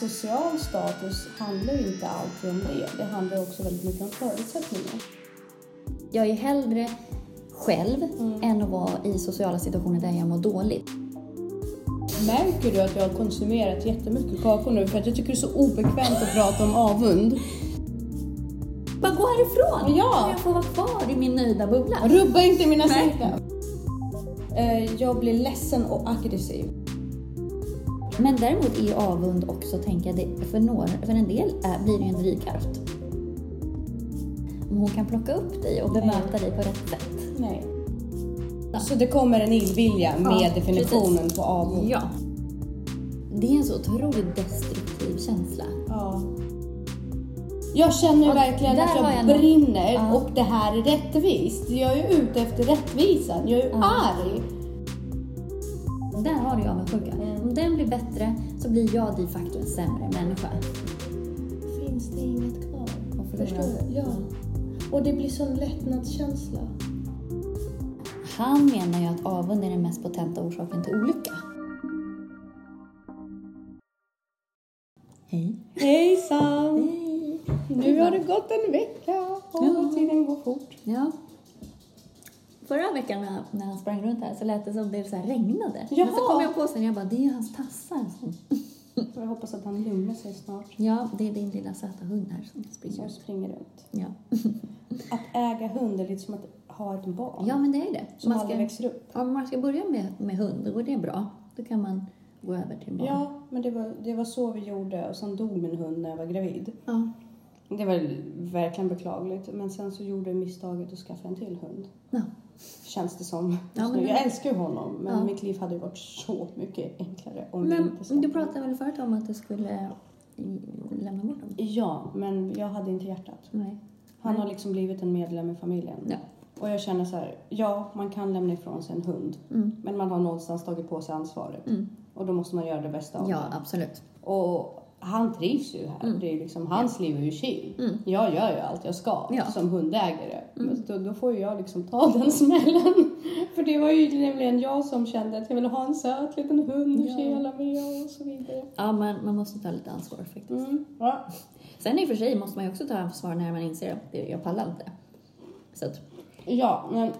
social status handlar ju inte alltid om det. Det handlar också väldigt mycket om förutsättningar. Jag är hellre själv Mm. än att vara i sociala situationer där jag mår dåligt. Märker du att jag har konsumerat jättemycket kakor nu för att jag tycker det är så obekvämt att prata om avund? Bara gå härifrån! Ja. Jag får vara kvar i min nöjda bubbla. Rubba inte mina säkrar! Eh, Jag blir ledsen och aggressiv. Men däremot är avund också, tänker jag, för, några, för en del är, blir det ju en drivkraft. Om hon kan plocka upp dig och bemöta dig på rätt sätt. Nej. Så det kommer en illvilja med Ja, definitionen precis. på avund? Ja. Det är en så otroligt destruktiv känsla. Ja. Jag känner Och verkligen att jag, jag brinner Ja. och det här är rättvist. Jag är ute efter rättvisan. Jag är Ja. arg. Där har du avundsjuka. Mm. Om den blir bättre så blir jag de facto en sämre människa. Finns det inget kvar? Förstår du? Ja. Och det blir sån lättnadskänsla. Han menar ju att avund är den mest potenta orsaken till olycka. Hej. Hejsan! Hej. Nu har det gått en vecka och Ja. tiden går fort. Ja. Förra veckan när, när han sprang runt här så lät det som det så regnade. Men så Jaha. kom jag på sen, jag bara, det är ju hans tassar. Jag hoppas att han lugnar sig snart. Ja, det är din lilla söta hund här som springer. Som springer runt. Ja. Att äga hund är lite som att ha ett barn. ja, men det är det. Som Man aldrig ska, växer upp. om man ska börja med, med hund, då går det bra. Då kan man gå över till barn. Ja, men det var, det var så vi gjorde och sen dog min hund när jag var gravid. Ja. Det var verkligen beklagligt. Men sen så gjorde jag misstaget att skaffa en till hund. ja. Känns det som. Ja, men Jag älskar ju honom men Ja. mitt liv hade ju varit så mycket enklare om Men inte skaffade du pratade väl förut om att du skulle i- lämna bort dem? Ja, men jag hade inte hjärtat. Nej. Han Nej. har liksom blivit en medlem i familjen. Ja. Och jag känner så här, ja, man kan lämna ifrån sig en hund. Mm. Men man har någonstans tagit på sig ansvaret. Mm. Och då måste man göra det bästa av Ja, det. absolut. Och han trivs ju här. Mm. Det är liksom, hans liv är ju chill. Mm. Jag gör ju allt jag ska Ja. som hundägare. Mm. Men då, då får ju jag liksom ta den smällen. För det var ju nämligen jag som kände att jag ville ha en söt liten hund Ja. kela med och så vidare. Ja, men man måste ta lite ansvar faktiskt. Mm. Ja. Sen i och för sig måste man ju också ta ansvar när man inser att jag pallar inte. Så att, ja, men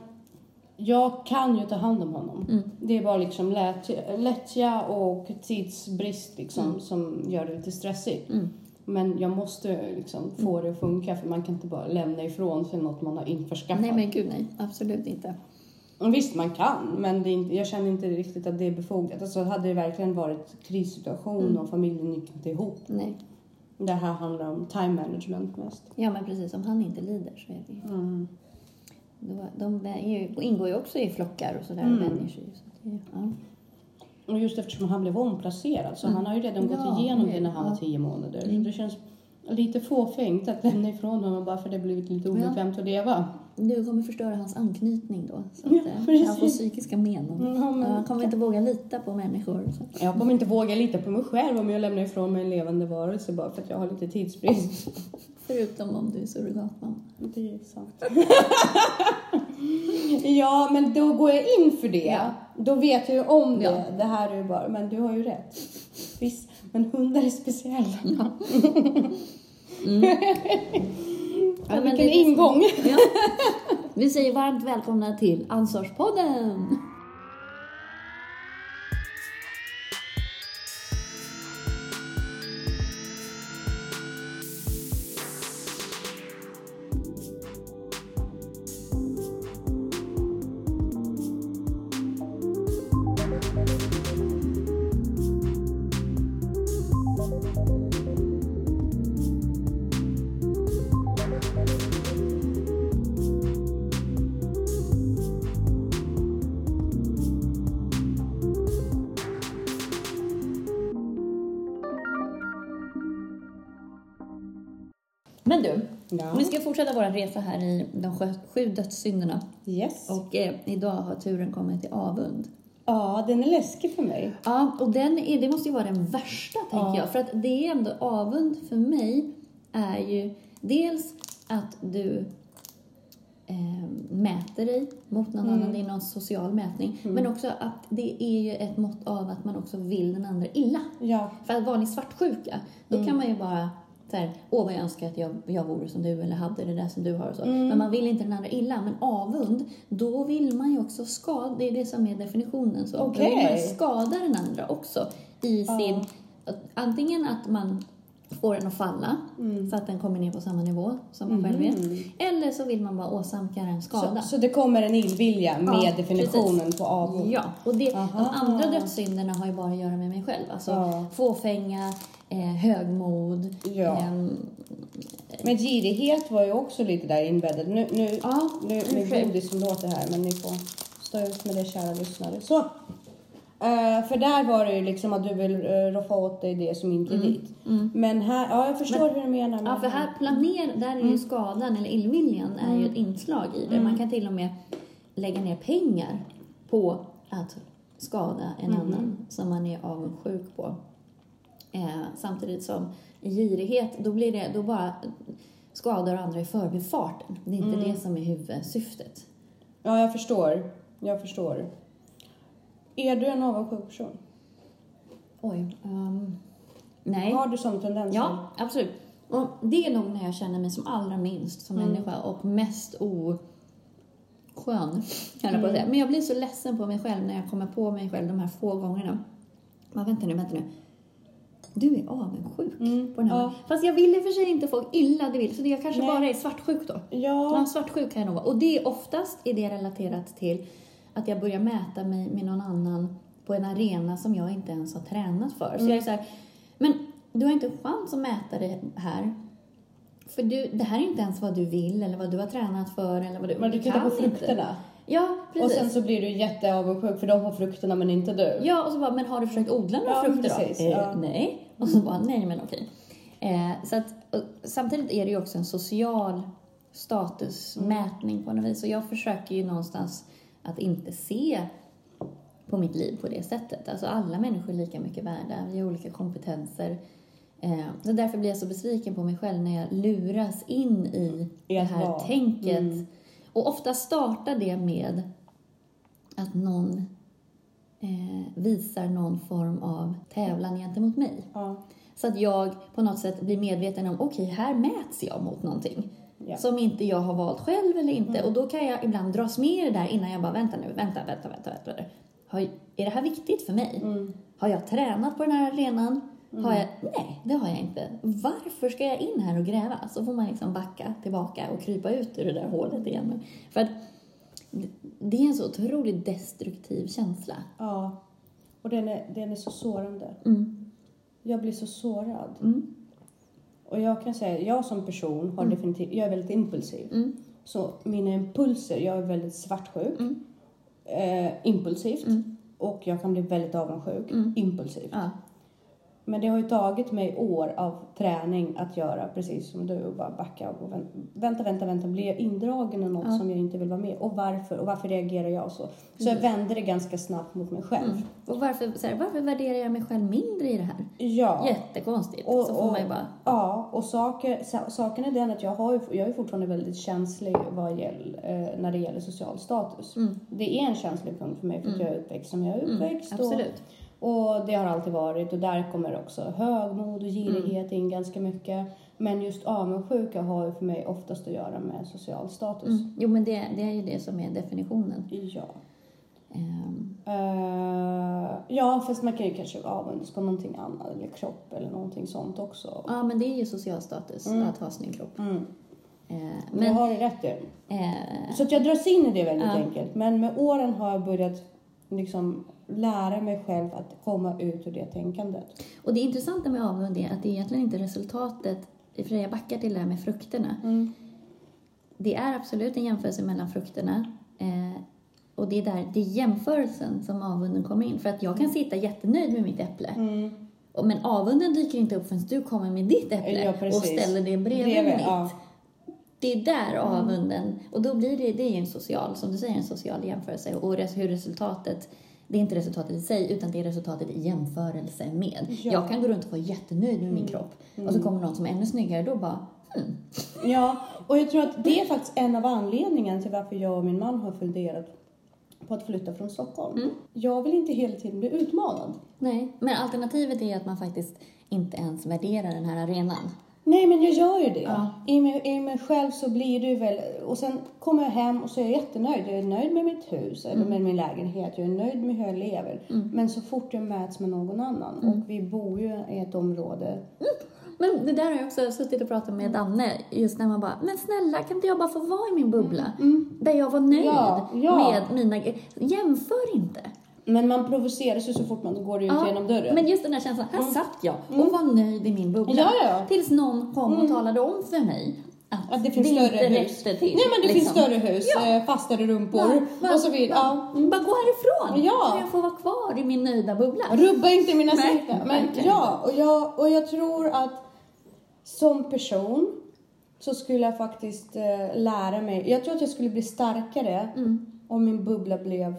jag kan ju ta hand om honom. mm. Det är bara liksom lättja, lättja och tidsbrist liksom Mm. som gör det lite stressigt. Mm. Men jag måste liksom få det att funka för man kan inte bara lämna ifrån sig något man har införskaffat. Nej, men gud nej. Absolut inte. Och Visst, man kan, men inte, jag känner inte riktigt att det är befogat. Alltså, hade det verkligen varit krissituation Mm. och familjen gick inte ihop. Nej. Det här handlar om time management mest. Ja, men precis. Om han inte lider så är det ju... Mm. De är ingår ju också i flockar och sådär Mm. sig. Så det, ja. Och just eftersom han blev omplacerad så Mm. han har ju redan gått igenom det- när han var tio månader. Mm. Så det känns lite fåfängt att lämna ifrån honom bara för det blivit lite Ja. obekvämt att leva. Du kommer förstöra hans anknytning då. Så att, Ja, eh, han får psykiska men. Mm, ja, Ja, han kommer inte våga lita på människor. Så. Jag kommer inte våga lita på mig själv om jag lämnar ifrån mig en levande varelse bara för att jag har lite tidsbrist. Förutom om du är surrogatmamma. Det är sant. ja, men då går jag in för det. Ja. Då vet jag ju om det. Ja. Det här är ju bara, men du har ju rätt. Visst, men hundar är speciella. Ja. Mm. Ja, men vilken ingång! Ja. Vi säger varmt välkomna till Ansvarspodden! Vår resa här i de sju, dödssynderna. Yes. Och eh, idag har turen kommit till avund. Ja, den är läskig för mig. Ja, och den är, det måste ju vara den värsta, tänker Ja. jag. För att det är ändå avund för mig är ju dels att du eh, mäter dig mot någon Mm. annan, det är någon social mätning. Men också att det är ju ett mått av att man också vill den andra illa. Ja. För att vanlig svartsjuka, då Mm. kan man ju bara så här, åh vad jag önskar att jag, jag vore som du eller hade det där som du har och så. Mm. Men man vill inte den andra illa. Men avund, då vill man ju också skada, det är det som är definitionen. Så. Då vill man skada den andra också i Ja. sin, antingen att man får den att falla Mm. så att den kommer ner på samma nivå som man själv är. Eller så vill man bara åsamka den skada. Så, så det kommer en illvilja med Ja, definitionen på avund? Ja, och det, de andra dödssynderna har ju bara att göra med mig själv. Alltså Ja. fåfänga, eh, högmod. Ja. ehm, Men girighet var ju också lite där inbäddad. Nu, nu, Ja, nu med godis som låter här, men ni får stå ut med det kära lyssnare. Så. Eh, för där var det ju liksom att du vill uh, roffa åt dig det som inte är ditt. Men här, ja jag förstår hur du menar. Mm, Ja, för här planer, där är ju skadan eller illviljan är ju ett inslag i det. Man kan till och med lägga ner pengar på att skada en annan som man är avundsjuk på. Eh, samtidigt som girighet, då blir det, då bara skadar andra i förbifarten. Det är inte det som är huvudsyftet. Ja, jag förstår. Jag förstår. Är du en avundsjuk person? Oj. ehm, nej. Har du sån tendens? Ja, absolut. Och det är nog när jag känner mig som allra minst som Mm. människa och mest oskön, höll jag på Mm. att säga. Men jag blir så ledsen på mig själv när jag kommer på mig själv de här få gångerna. Men vänta nu, vänta nu. Du är avundsjuk Mm, på den här ja. Fast jag vill i och för sig inte folk illa, det vill. Så det jag kanske Nej. bara är svartsjuk då. Ja. Ja, svartsjuk kan jag nog vara. Och det är oftast är det relaterat till att jag börjar mäta mig med någon annan på en arena som jag inte ens har tränat för. Så jag är så här, men du har inte en chans att mäta det här. För du, det här är inte ens vad du vill eller vad du har tränat för eller vad du Men du tittar på kan inte. frukterna. Ja, Och precis. sen så blir du jätteavundsjuk för de har frukterna men inte du. Ja, och så bara, men har du försökt odla några Ja, frukter precis, då? Eh, ja. Nej. Och så bara, nej men okej. Eh, så att, och, samtidigt är det ju också en social statusmätning på något vis. Och jag försöker ju någonstans att inte se på mitt liv på det sättet. Alltså alla människor är lika mycket värda, vi har olika kompetenser. Eh, så därför blir jag så besviken på mig själv när jag luras in i det här tänket. Mm. Och ofta startar det med att någon eh, visar någon form av tävlan gentemot mig. Ja. Så att jag på något sätt blir medveten om, okej, här mäts jag mot någonting. Ja. Som inte jag har valt själv eller inte. Och då kan jag ibland dras med i det där innan jag bara, vänta nu, vänta, vänta, vänta. vänta. Har, är det här viktigt för mig? Har jag tränat på den här arenan? Har jag, nej, det har jag inte. Varför ska jag in här och gräva? Så får man liksom backa tillbaka och krypa ut ur det där hålet igen. För att det- är en så otroligt destruktiv känsla. ja. Och den är, den är så sårande. Mm. Jag blir så sårad. Mm. Och jag kan säga, jag som person har definitivt, jag är väldigt impulsiv. Mm. Så mina impulser, jag är väldigt svartsjuk. Mm. Eh, impulsivt. Mm. Och jag kan bli väldigt avundsjuk. Mm. Impulsivt. Ja. Men det har ju tagit mig år av träning att göra precis som du och bara backa och vänta, vänta, vänta. Blir jag indragen i något Ja. som jag inte vill vara med Och varför? Och varför reagerar jag så? Så jag vände det ganska snabbt mot mig själv. Mm. Och varför, så här, varför värderar jag mig själv mindre i det här? Ja. Jättekonstigt. Och- så får och- man ju bara... Ja, och saker, sa- saken är den att jag, har ju, jag är fortfarande väldigt känslig vad gäller, eh, när det gäller social status. Mm. Det är en känslig punkt för mig för att jag är uppväxt som jag är uppväxt. och, Absolut. och det har alltid varit och där kommer också högmod och girighet in ganska mycket. Men just avundsjuka har ju för mig oftast att göra med social status. Mm. Jo, men det, det är ju det som är definitionen. Ja. Ehm, Eh, ja, fast man kan ju kanske avundas på någonting annat, eller kropp eller någonting sånt också. ja, men det är ju social status Mm. att ha snygg kropp. Mm. Ehm, Men, men... har du rätt i. eh, Så att jag dras in i det väldigt Ja. enkelt. Men med åren har jag börjat liksom lära mig själv att komma ut ur det tänkandet. och det intressanta med avund är att det är egentligen inte resultatet, för jag backar till det här med frukterna. Det är absolut en jämförelse mellan frukterna. Eh, och det är där, det är jämförelsen som avunden kommer in. För att jag kan sitta jättenöjd med mitt äpple. Mm. Men avunden dyker inte upp förrän du kommer med ditt äpple Ja, och ställer det bredvid, Bredvid, mitt. ja. Det är där avunden, och då blir det, det är en social, som du säger, en social jämförelse. Och hur resultatet, det är inte resultatet i sig, utan det är resultatet i jämförelse med. Ja. Mm. Jag kan gå runt och vara jättenöjd med min kropp. Och så kommer någon som är ännu snyggare, då bara, hmm. Ja, Och jag tror att det är faktiskt en av anledningarna till varför jag och min man har funderat på att flytta från Stockholm. Mm. Jag vill inte hela tiden bli utmanad. Nej, men alternativet är att man faktiskt inte ens värderar den här arenan. Nej, men jag gör ju det. Ja. I, mig, I mig själv så blir det ju väl... Och sen kommer jag hem och så är jag jättenöjd. Jag är nöjd med mitt hus eller Mm. med min lägenhet. Jag är nöjd med hur jag lever. Men så fort jag mäts med någon annan Mm. och vi bor ju i ett område. Men det där har jag också suttit och pratat med Danne, just när man bara, men snälla kan inte jag bara få vara i min bubbla? Där jag var nöjd Ja, ja. med mina Jämför inte. Men man provoceras ju så fort man går ut genom dörren. Men just den där känslan, här satt jag och var nöjd i min bubbla. Ja, ja, ja. Tills någon kom och talade om för mig att, Att det finns inte större hus. räckte till. Nej men det finns liksom. större hus, Ja. eh, fastare rumpor Va- och så vidare. Ja. va- Bara gå härifrån. Ja. Så jag får vara kvar i min nöjda bubbla. Rubba inte mina cirklar. Men ja, och jag, och jag tror att som person så skulle jag faktiskt eh, lära mig. Jag tror att jag skulle bli starkare Mm. om min bubbla blev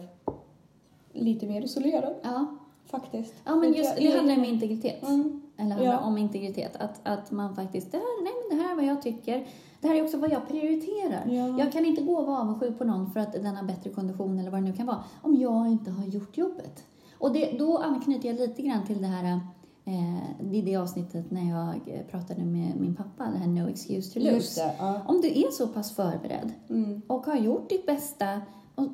lite mer isolerad. Ja. Faktiskt. Ja, men just, det handlar om integritet. Mm. Eller handlar Ja. om integritet. Att, att man faktiskt, det här, nej men det här är vad jag tycker. Det här är också vad jag prioriterar. Ja. Jag kan inte gå och vara avundsjuk på någon för att den har bättre kondition eller vad det nu kan vara. Om jag inte har gjort jobbet. Och det, då anknyter jag lite grann till det här eh, i det avsnittet när jag eh, pratade med min pappa, det här No excuse to lose. Det. Ja. Om du är så pass förberedd Mm. och har gjort ditt bästa, och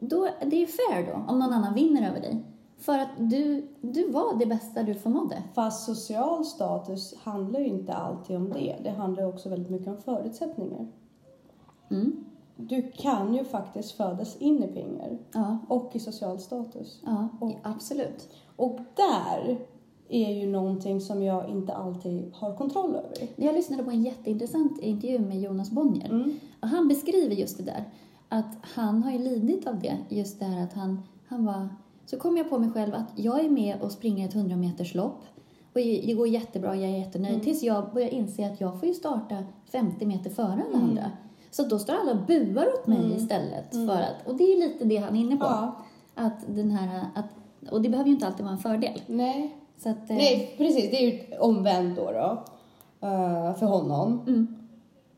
då, det är fair då om någon annan vinner över dig. För att du, du var det bästa du förmådde. Fast social status handlar ju inte alltid om det. Det handlar också väldigt mycket om förutsättningar. Mm. Du kan ju faktiskt födas in i pengar Ja, och i social status. ja Och- absolut. Och där är ju någonting som jag inte alltid har kontroll över. Jag lyssnade på en jätteintressant intervju med Jonas Bonnier. Mm. Och han beskriver just det där. Att han har ju lidit av det. Just det här att han, han var... Så kom jag på mig själv att jag är med och springer ett 100 meters lopp. Och det går jättebra, jag är jättenöjd. Tills jag börjar inse att jag får ju starta 50 meter före alla andra. Så då står alla och buar åt mig istället. För att, och det är lite det han är inne på. Ja. Att den här, att, och det behöver ju inte alltid vara en fördel. Nej. Att, eh, Nej, precis. Det är ju omvänt då, då eh, för honom.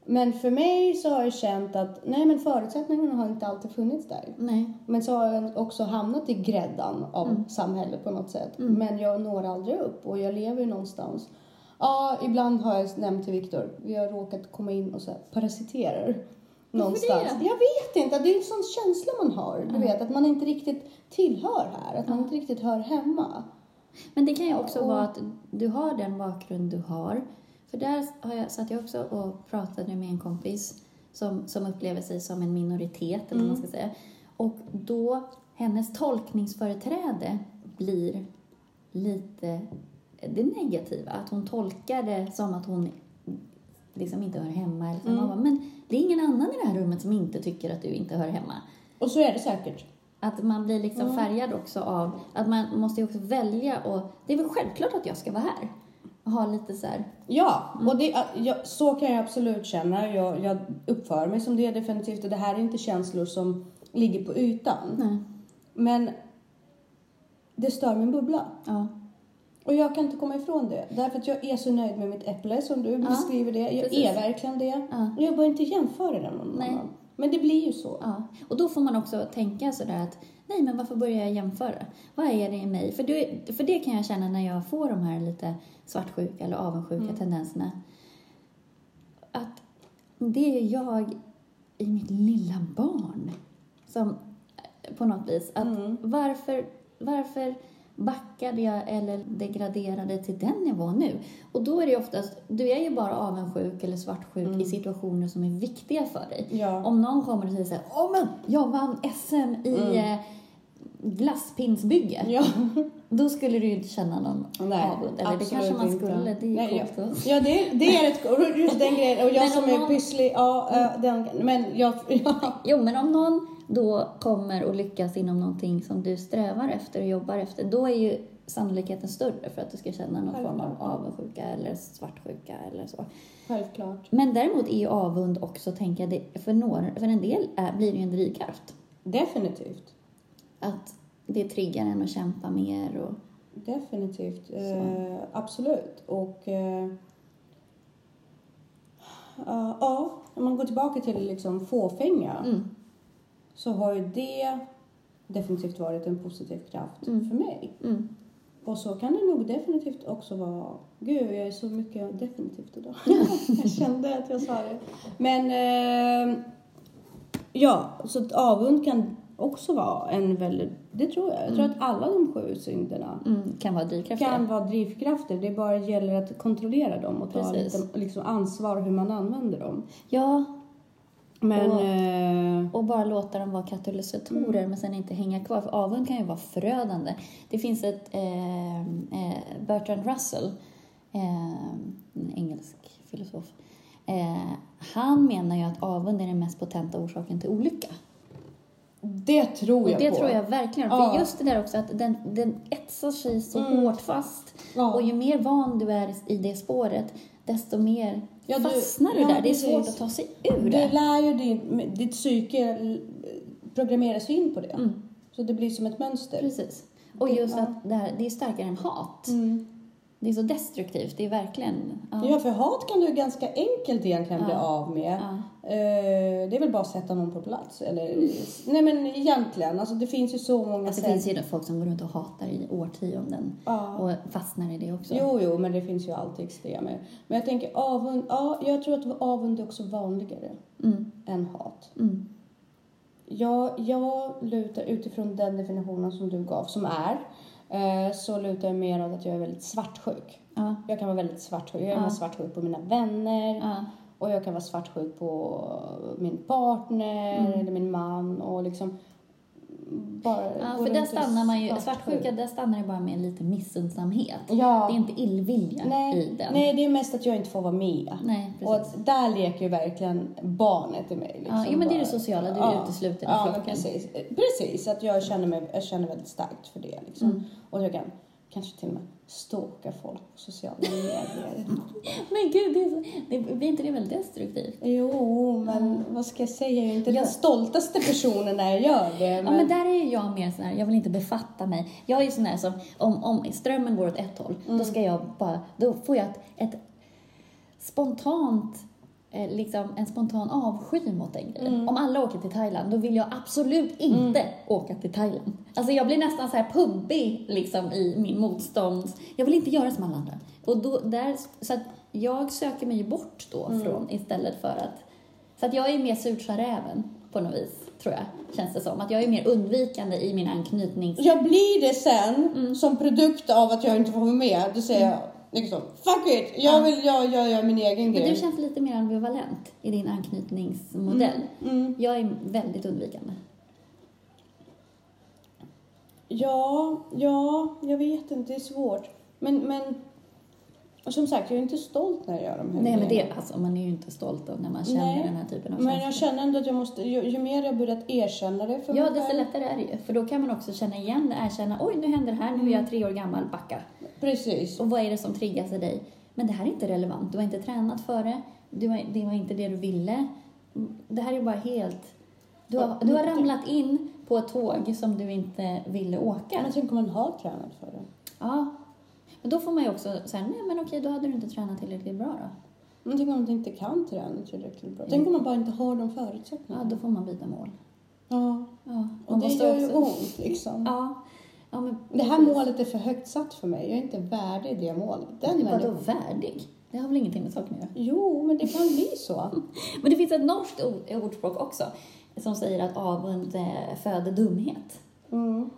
Mm. Men för mig så har jag känt att nej, men förutsättningarna har inte alltid funnits där. Nej. Men så har jag också hamnat i gräddan av Mm. samhället på något sätt. Men jag når aldrig upp och jag lever ju någonstans. Ja, ibland har jag nämnt till Viktor, vi har råkat komma in och så här parasiterar. Någonstans. det? Jag vet inte, det är en sån känsla man har. Du vet, att man inte riktigt tillhör här, att man inte riktigt hör hemma. Men det kan ju också Och- vara att du har den bakgrund du har. För där har jag, satt jag också och pratade med en kompis som, som upplever sig som en minoritet, eller vad man ska säga. Och då, hennes tolkningsföreträde blir lite det negativa. Att hon tolkar det som att hon liksom inte hör hemma. Eller. Man bara, Men det är ingen annan i det här rummet som inte tycker att du inte hör hemma. Och så är det säkert. Att man blir liksom färgad också av att man måste ju också välja och det är väl självklart att jag ska vara här. Ha lite så här, Ja, och det, jag, så kan jag absolut känna. Jag, jag uppför mig som det definitivt och det här är inte känslor som ligger på ytan. nej, Men det stör min bubbla. ja, Och jag kan inte komma ifrån det. Därför att jag är så nöjd med mitt äpple som du beskriver det. Jag precis. är verkligen det. Ja. Jag börjar inte jämföra det med någon Nej. annan. Men det blir ju så. ja. Och då får man också tänka sådär att nej men varför börjar jag jämföra? Vad är det i mig? För det, för det kan jag känna när jag får de här lite svartsjuka eller avundsjuka tendenserna. Att det är jag i mitt lilla barn som på något vis att varför, varför backade jag eller degraderade till den nivån nu? Och då är det oftast, du är ju bara avundsjuk eller svartsjuk i situationer som är viktiga för dig. Ja. Om någon kommer och säger så här, åh men jag vann SM i eh, glasspinsbygge. Ja. Då skulle du ju inte känna någon Nej, avund. Eller det kanske man inte. skulle, det är Nej, coolt. Ja, det, det är ett just den grejen. Och jag som om är någon- pysslig, ja, äh, den, men jag, ja. Jo, men om någon då kommer och lyckas inom någonting som du strävar efter och jobbar efter, då är ju sannolikheten större för att du ska känna någon form av avundsjuka eller svartsjuka eller så. Självklart. Men däremot är ju avund också, tänker jag, för, några, för en del är, blir det ju en drivkraft. Definitivt. Att det triggar en att kämpa mer och Definitivt. Eh, absolut. Och eh, ja, om man går tillbaka till liksom fåfänga Mm. Så har ju det definitivt varit en positiv kraft Mm. för mig. Mm. Och så kan det nog definitivt också vara... Gud, jag är så mycket definitivt idag. jag kände att jag sa det. Men eh, ja, så att avund kan också vara en väldigt... Det tror jag. Jag tror att alla de sju synderna Mm. Kan vara drivkraftiga. kan vara drivkrafter. Det bara gäller att kontrollera dem och ta lite liksom, ansvar hur man använder dem. Ja, Men... Och- eh, och bara låta dem vara katalysatorer Mm. men sen inte hänga kvar. För avund kan ju vara förödande. Det finns ett eh, eh, Bertrand Russell, eh, en engelsk filosof. Eh, han menar ju att avund är den mest potenta orsaken till olycka. det tror Och jag det på. tror jag verkligen. Ja. För just det där också att den, den etsar sig så Mm. hårt fast. Ja. Och ju mer van du är i det spåret, desto mer Ja, du- fastnar du ja, där. Det är precis. svårt att ta sig ur Det det. lär ju din, ditt psyke programmeras in på det. Mm. Så det blir som ett mönster. Precis. Och Det- just att det, här, det är starkare än hat. Mm. Det är så destruktivt. Det är verkligen... Ja. Ja, för hat kan du ganska enkelt egentligen bli Ja. av med. Ja. Eh, det är väl bara att sätta någon på plats. Eller, Nej men egentligen, alltså det finns ju så många Alltså, det sätt. finns ju folk som går runt och hatar i årtionden Ja. och fastnar i det också. Jo, jo, men det finns ju alltid extremer. Men jag tänker avund, ja, jag tror att avund är också vanligare Mm. än hat. Mm. Jag, jag lutar utifrån den definitionen som du gav, som är, så lutar jag mer åt att jag är väldigt svartsjuk. Ja. Jag kan vara väldigt svartsjuk. Jag kan Ja. vara svartsjuk på mina vänner Ja. och jag kan vara svartsjuk på min partner Mm. eller min man och liksom bara Ja, för där och stannar man ju, svartsjuk. svartsjuka, där stannar det bara med lite missundsamhet. Ja. Det är inte illvilja nej, i den. nej, det är mest att jag inte får vara med. Nej, Och precis. att där leker ju verkligen barnet i mig. Liksom, Ja, jo, men det är det sociala, du Ja. utesluter Ja, men flocken. precis. Precis, att jag känner, mig, jag känner väldigt starkt för det. Liksom. Mm. Och jag kan kanske till och med stalka folk på sociala medier. Men gud, det är så, det, blir inte det väldigt destruktivt? jo, men vad ska jag säga? Jag är inte Ja. den stoltaste personen när jag gör det. Ja, men där är jag mer sån här, jag vill inte befatta mig. Jag är sån här som, om, om strömmen går åt ett håll, Mm. då ska jag bara, då får jag ett, ett spontant, liksom en spontan avsky mot den grejen. Mm. Om alla åker till Thailand, då vill jag absolut inte åka till Thailand. Alltså jag blir nästan så här pubbig liksom i min motstånds... Jag vill inte göra som alla andra. Och då, där, så att jag söker mig bort då Mm. från istället för att... Så att jag är mer surt sa räven på något vis, tror jag. Känns det som. Att jag är mer undvikande i min anknytnings... Jag blir det sen Mm. som produkt av att jag inte får vara med. Då säger jag liksom, fuck it, jag Ja. vill jag, jag gör min egen Men grej. du känns lite mer ambivalent i din anknytningsmodell. Mm. Jag är väldigt undvikande. Ja, ja, jag vet inte, det är svårt. Men, men och som sagt, jag är inte stolt när jag gör de här Nej, men det, alltså, man är ju inte stolt av när man känner Nej, den här typen av Men jag känslor. känner ändå att jag måste, ju, ju mer jag börjat erkänna det för Ja, mig desto själv. lättare är det ju. För då kan man också känna igen det, erkänna, oj nu händer det här, nu är jag tre år gammal, backa. Precis. Och vad är det som triggas i dig? Men det här är inte relevant, du har inte tränat för det, du har, det var inte det du ville. Det här är bara helt... Du har, du har ramlat in på ett tåg som du inte ville åka. Men tänk om man har tränat för det. Ja. Men då får man ju också säga, nej men okej, då hade du inte tränat tillräckligt bra då. Men tänk om man inte kan träna tillräckligt bra. Tänk om man bara inte har de Ja, förutsättningarna. då får man byta mål. Ja. Ja, Och det gör ju ont liksom. Ja. ja men, Det här målet är för högt satt för mig. Jag är inte värdig det målet. Den Vadå människan- värdig? Det har väl ingenting med saken att göra? Jo, men det kan bli så. Men det finns ett norskt ord- ordspråk också som säger att avund eh, föder dumhet. Mm.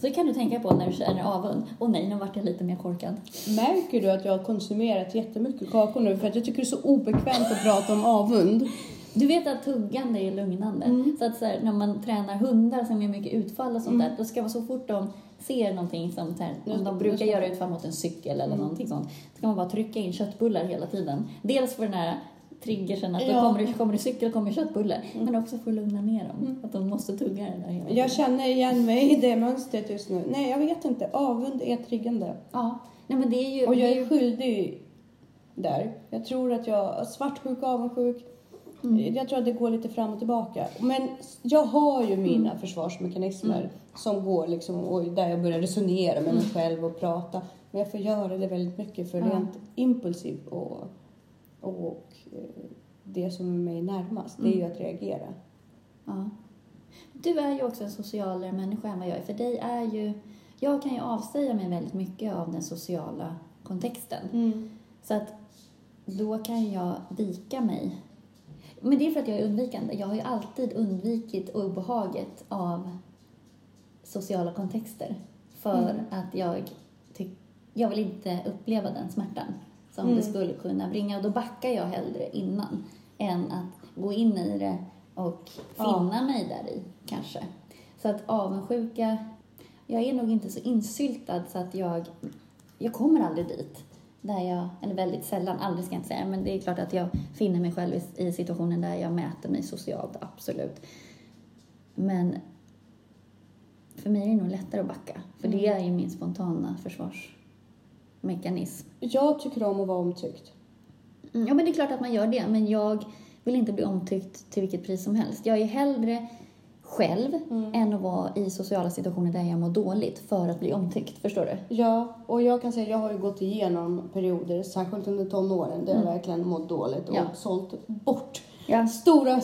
Så det kan du tänka på när du känner avund. Och nej, nu vart jag lite mer korkad. Märker du att jag har konsumerat jättemycket kakor nu för att jag tycker det är så obekvämt att prata om avund? Du vet att tuggande är lugnande. Mm. Så att så här, när man tränar hundar som gör mycket utfall och sånt där, då ska man så fort de ser någonting som här, om de brukar göra utfall mot en cykel eller någonting sånt, så ska man bara trycka in köttbullar hela tiden. Dels för den här triggersen att då Ja. kommer det, kommer det cykel kommer köttbullar, men också för att lugna ner dem. Att de måste tugga det där hela tiden. Jag känner igen mig i det mönstret just nu. Nej, jag vet inte. Avund är triggande. Ja, nej men det är ju... Och jag är skyldig där. Jag tror att jag svartsjuk, avundsjuk. Mm. Jag tror att det går lite fram och tillbaka. Men jag har ju mina försvarsmekanismer Mm. som går liksom, och där jag börjar resonera med mig Mm. själv och prata. Men jag får göra det väldigt mycket för rent impulsiv och, och det som är mig närmast. Det är ju att reagera. Ja. Du är ju också en socialare människa än vad jag är. För dig är ju... Jag kan ju avsäga mig väldigt mycket av den sociala kontexten. Så att då kan jag vika mig. Men det är för att jag är undvikande. Jag har ju alltid undvikit obehaget av sociala kontexter. För Mm. att jag, tyck, jag vill inte uppleva den smärtan som Mm. det skulle kunna bringa. Och då backar jag hellre innan än att gå in i det och Ja. finna mig där i kanske. Så att avundsjuka, jag är nog inte så insyltad så att jag, jag kommer aldrig dit. Där jag, eller väldigt sällan, aldrig ska jag inte säga, men det är klart att jag finner mig själv i, i situationen där jag mäter mig socialt, absolut. Men för mig är det nog lättare att backa, för det är ju min spontana försvarsmekanism. Jag tycker om att vara omtyckt. Mm, Ja, men det är klart att man gör det, men jag vill inte bli omtyckt till vilket pris som helst. Jag är hellre själv än att vara i sociala situationer där jag mår dåligt för att bli omtyckt. Förstår du? Ja, och jag kan säga jag har ju gått igenom perioder, särskilt under tonåren, där jag verkligen mått dåligt och Ja. sålt bort Ja. stora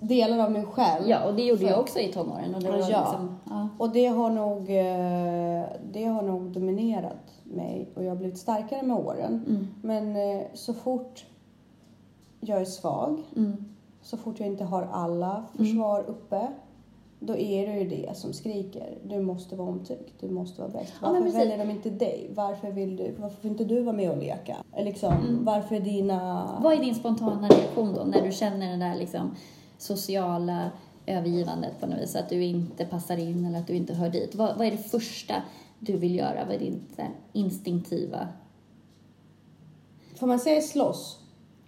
delar av mig själv. Ja, och det gjorde För- jag också i tonåren. Och det Ja. liksom, ja. Och det har, nog, eh, det har nog dominerat mig och jag har blivit starkare med åren. Mm. Men eh, så fort jag är svag, Mm. så fort jag inte har alla försvar uppe, då är det ju det som skriker. Du måste vara omtyckt, du måste vara bäst. Ja, Varför precis. väljer de inte dig? Varför vill, du, varför vill inte du vara med och leka? Liksom, Varför är dina... Mm. Vad är din spontana reaktion då när du känner det där liksom sociala övergivandet på något vis? Att du inte passar in eller att du inte hör dit. Vad, vad är det första du vill göra? Vad är här, instinktiva... Får man säga slåss?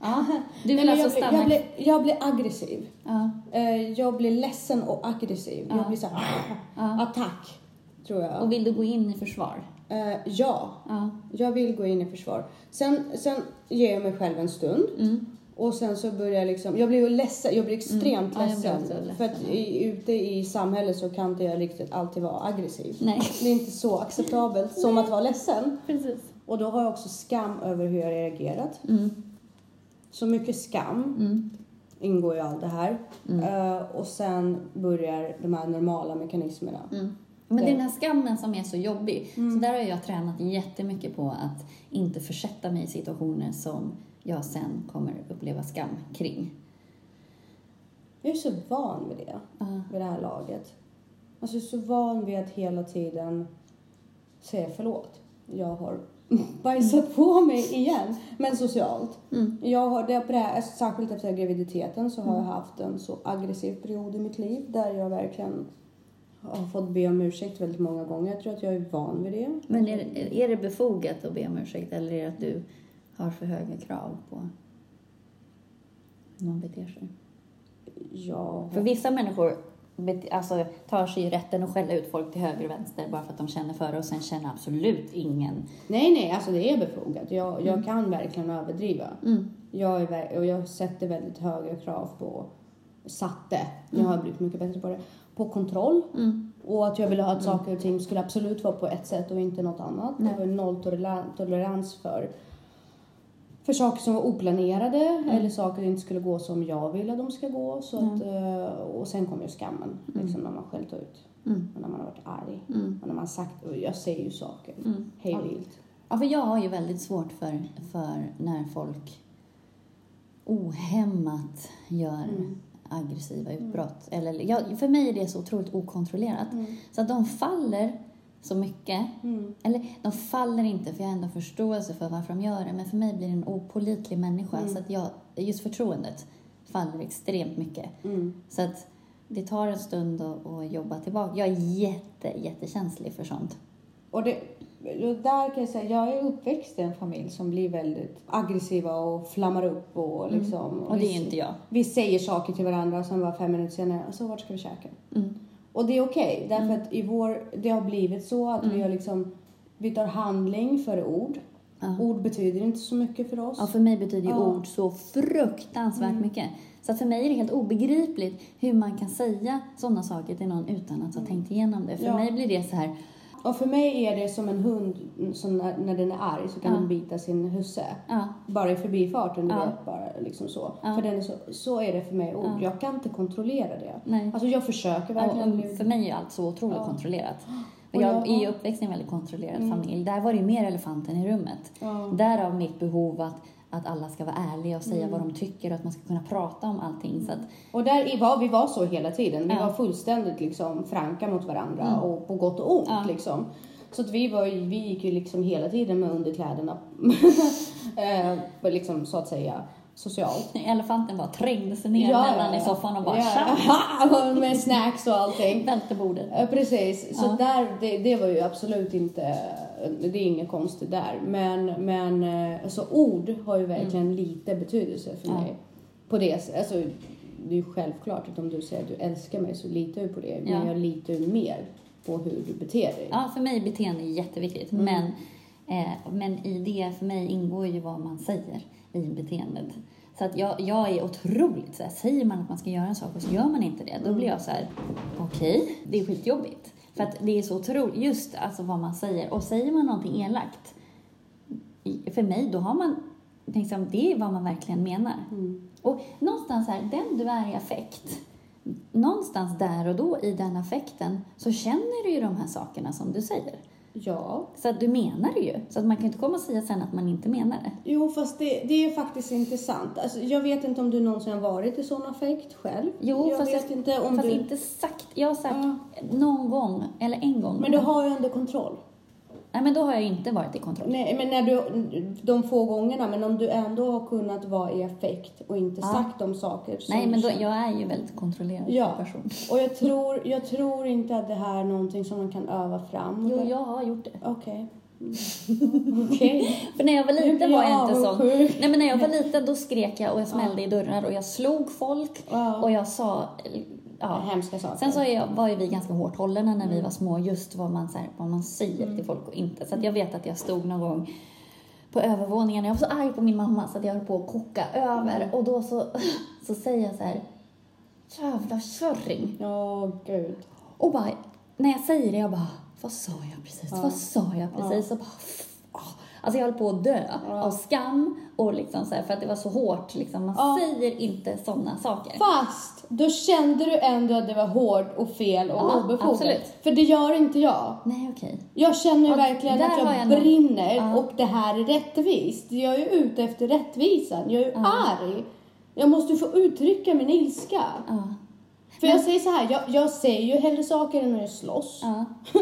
Ja, du Nej, vill men alltså jag, stanna... blir, jag, blir, aggressiv. Ja, Eh, jag blir ledsen och aggressiv. Ja. Jag blir så här, ja. attack, tror jag. Och vill du gå in i försvar? Eh, ja, Ja. jag vill gå in i försvar. Sen, sen ger jag mig själv en stund. Mm. Och sen så börjar jag liksom, jag blir ju ledsen, jag blir extremt Ja, jag blir ledsen. också ledsen, För att i, ute i samhället så kan inte jag riktigt alltid vara aggressiv. Nej. Det är inte så acceptabelt som att vara ledsen. Precis. Och då har jag också skam över hur jag reagerat. Mm. Så mycket skam Mm. ingår i allt det här. Eh, och sen börjar de här normala mekanismerna. Mm. Men Det- är den här skammen som är så jobbig. Så där har jag tränat jättemycket på att inte försätta mig i situationer som jag sen kommer uppleva skam kring. Jag är så van vid det, Ja. vid det här laget. Alltså jag är så van vid att hela tiden säga förlåt. Jag har bajsat på mig igen, men socialt. Mm. Jag har, det, på det här, särskilt efter graviditeten så har jag haft en så aggressiv period i mitt liv där jag verkligen har fått be om ursäkt väldigt många gånger. Jag tror att jag är van vid det. Men är, är det befogat att be om ursäkt eller är det att du har för höga krav på hur man beter sig? Jag För vissa människor alltså, tar sig ju rätten att skälla ut folk till höger och vänster bara för att de känner för det och sen känner absolut ingen... Nej, nej, alltså det är befogat. Jag, jag kan verkligen överdriva. Mm. Jag, är, och jag sätter väldigt höga krav på, satte, nu har jag blivit mycket bättre på det, på kontroll. Mm. Och att jag ville ha att saker och ting skulle absolut vara på ett sätt och inte något annat. Nej. Det var nolltolerans för, för saker som var oplanerade eller saker som inte skulle gå som jag ville att de ska gå. Så att, eh, och sen kom ju skammen, liksom när man skällt ut. Mm. Och när man har varit arg. Mm. Och när man sagt, och jag säger ju saker Mm. hej vilt. Ja, för jag har ju väldigt svårt för, för när folk ohämmat gör Mm. aggressiva utbrott. Eller, ja, för mig är det så otroligt okontrollerat. Mm. Så att de faller så mycket. Mm. Eller de faller inte för jag har ändå förståelse för varför de gör det. Men för mig blir det en opålitlig människa. Mm. Så att jag, just förtroendet faller extremt mycket. Mm. Så att det tar en stund att, att jobba tillbaka. Jag är jätte, jättekänslig för sånt. Och det, och där kan jag säga, jag är uppväxt i en familj som blir väldigt aggressiva och flammar upp och liksom. Mm. Och det vi, är inte jag. Vi säger saker till varandra och sen bara fem minuter senare, alltså vart ska vi käka? Mm. Och det är okej, därför att i vår, det har blivit så att vi har liksom, vi tar handling före ord. Ja. Ord betyder inte så mycket för oss. Ja, för mig betyder ju Ja. ord så fruktansvärt mycket. Så att för mig är det helt obegripligt hur man kan säga sådana saker till någon utan att ha tänkt igenom det. För Ja. mig blir det så här, Och för mig är det som en hund som när, när den är arg så kan Ja. den bita sin husse. Ja. Bara i förbifarten, du Ja. vet. Bara liksom så. För den är så, så är det för mig. Och Ja. jag kan inte kontrollera det. Nej. Alltså jag försöker Och, verkligen. och bli- för mig är allt så otroligt kontrollerat. Och Och jag jag- är ju uppväxt i en väldigt kontrollerad Mm. familj. Där var det ju mer elefanten i rummet. Ja. Därav mitt behov att, att alla ska vara ärliga och säga Mm. vad de tycker och att man ska kunna prata om allting. Så att, Och där var, vi var så hela tiden. Vi Ja. var fullständigt liksom franka mot varandra Mm. och på gott och ont Ja. liksom. Så att vi, var, vi gick ju liksom hela tiden med underkläderna. eh, liksom så att säga socialt. elefanten bara trängde sig ner mellan i soffan och bara ja. tja, Med snacks och allting. välte bordet. Ja, precis. Så Ja. där, det, det var ju absolut inte, det är inget konstigt där. Men, men eh, alltså ord har ju verkligen lite betydelse för Mm. Mig. På det. Alltså, det är ju självklart att om du säger att du älskar mig så litar jag på det. Men Ja. jag litar ju mer på hur du beter dig. Ja, för mig är beteende jätteviktigt. Mm. Men, eh, men i det, för mig ingår ju vad man säger i beteendet. Så att jag, jag är otroligt så här, säger man att man ska göra en sak och så gör man inte det, då blir jag så här, okej, det är skitjobbigt. För att det är så otroligt, just alltså vad man säger. Och säger man någonting elakt, för mig, då har man, liksom, det är vad man verkligen menar. Mm. Och någonstans här, den du är i affekt, någonstans där och då i den affekten så känner du ju de här sakerna som du säger. Ja. Så att du menar det ju. Så att man kan inte komma och säga sen att man inte menar det. Jo, fast det, det är faktiskt intressant. Alltså, jag vet inte om du någonsin har varit i sån affekt själv. Jo, jag fast, jag, inte om fast du... inte sagt. Jag har sagt Ja. någon gång, eller en gång. Men du har ju ändå kontroll. Nej, men då har jag inte varit i kontroll. Nej, men när du, de få gångerna, men om du ändå har kunnat vara i affekt och inte Ja. sagt de saker som Nej, men då, jag är ju väldigt kontrollerad Ja. person. Och jag tror, jag tror inte att det här är någonting som man kan öva fram. Jo, jag har gjort det. Okej. Mm. Okej. För när jag var liten var jag inte sån. Nej, men när jag var liten då skrek jag och jag smällde i dörrar och jag slog folk Ja. och jag sa... Ja. Hemska saker. Sen så är jag, var ju vi ganska hårt hållna när Mm. vi var små, just vad man, så här, vad man säger till folk och inte. Så jag vet att jag stod någon gång på övervåningen. Jag var så arg på min mamma så att jag höll på att koka över. Mm. Och då så, så säger jag så här, jävla kärring. Ja, gud. Och bara, när jag säger det, jag bara, vad sa jag precis? Ja. Vad sa jag precis? Och bara. Alltså jag höll på att dö Ja. av skam och liksom så här, för att det var så hårt. Liksom. Man Ja. säger inte sådana saker. Fast då kände du ändå att det var hårt och fel och Ja, obefogat. absolut. För det gör inte jag. Nej, okej. Jag känner Ja, verkligen att jag, jag brinner Ja. och det här är rättvist. Jag är ute efter rättvisan. Jag är arg. Jag måste få uttrycka min ilska. För jag säger så här, jag, jag säger ju hellre saker än att jag slåss. Ja.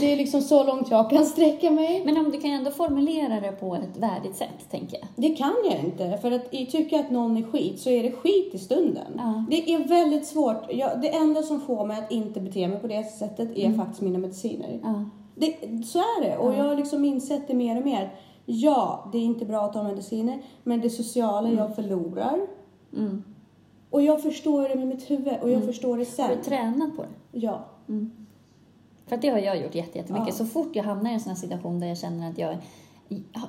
Det är liksom så långt jag kan sträcka mig. Men om du kan ändå formulera det på ett värdigt sätt, tänker jag. Det kan jag inte, för att jag tycker att någon är skit så är det skit i stunden. Ja. Det är väldigt svårt. Jag, det enda som får mig att inte bete mig på det sättet är faktiskt mina mediciner. Ja. Det, så är det. Och Ja. jag har liksom insett det mer och mer. Ja, det är inte bra att ta mediciner, men det sociala jag förlorar. Mm. Och jag förstår det med mitt huvud och jag förstår det Har sen. du tränat på det? Ja. För att det har jag gjort jätte- jättemycket. Ja. Så fort jag hamnar i en sån här situation där jag känner att jag,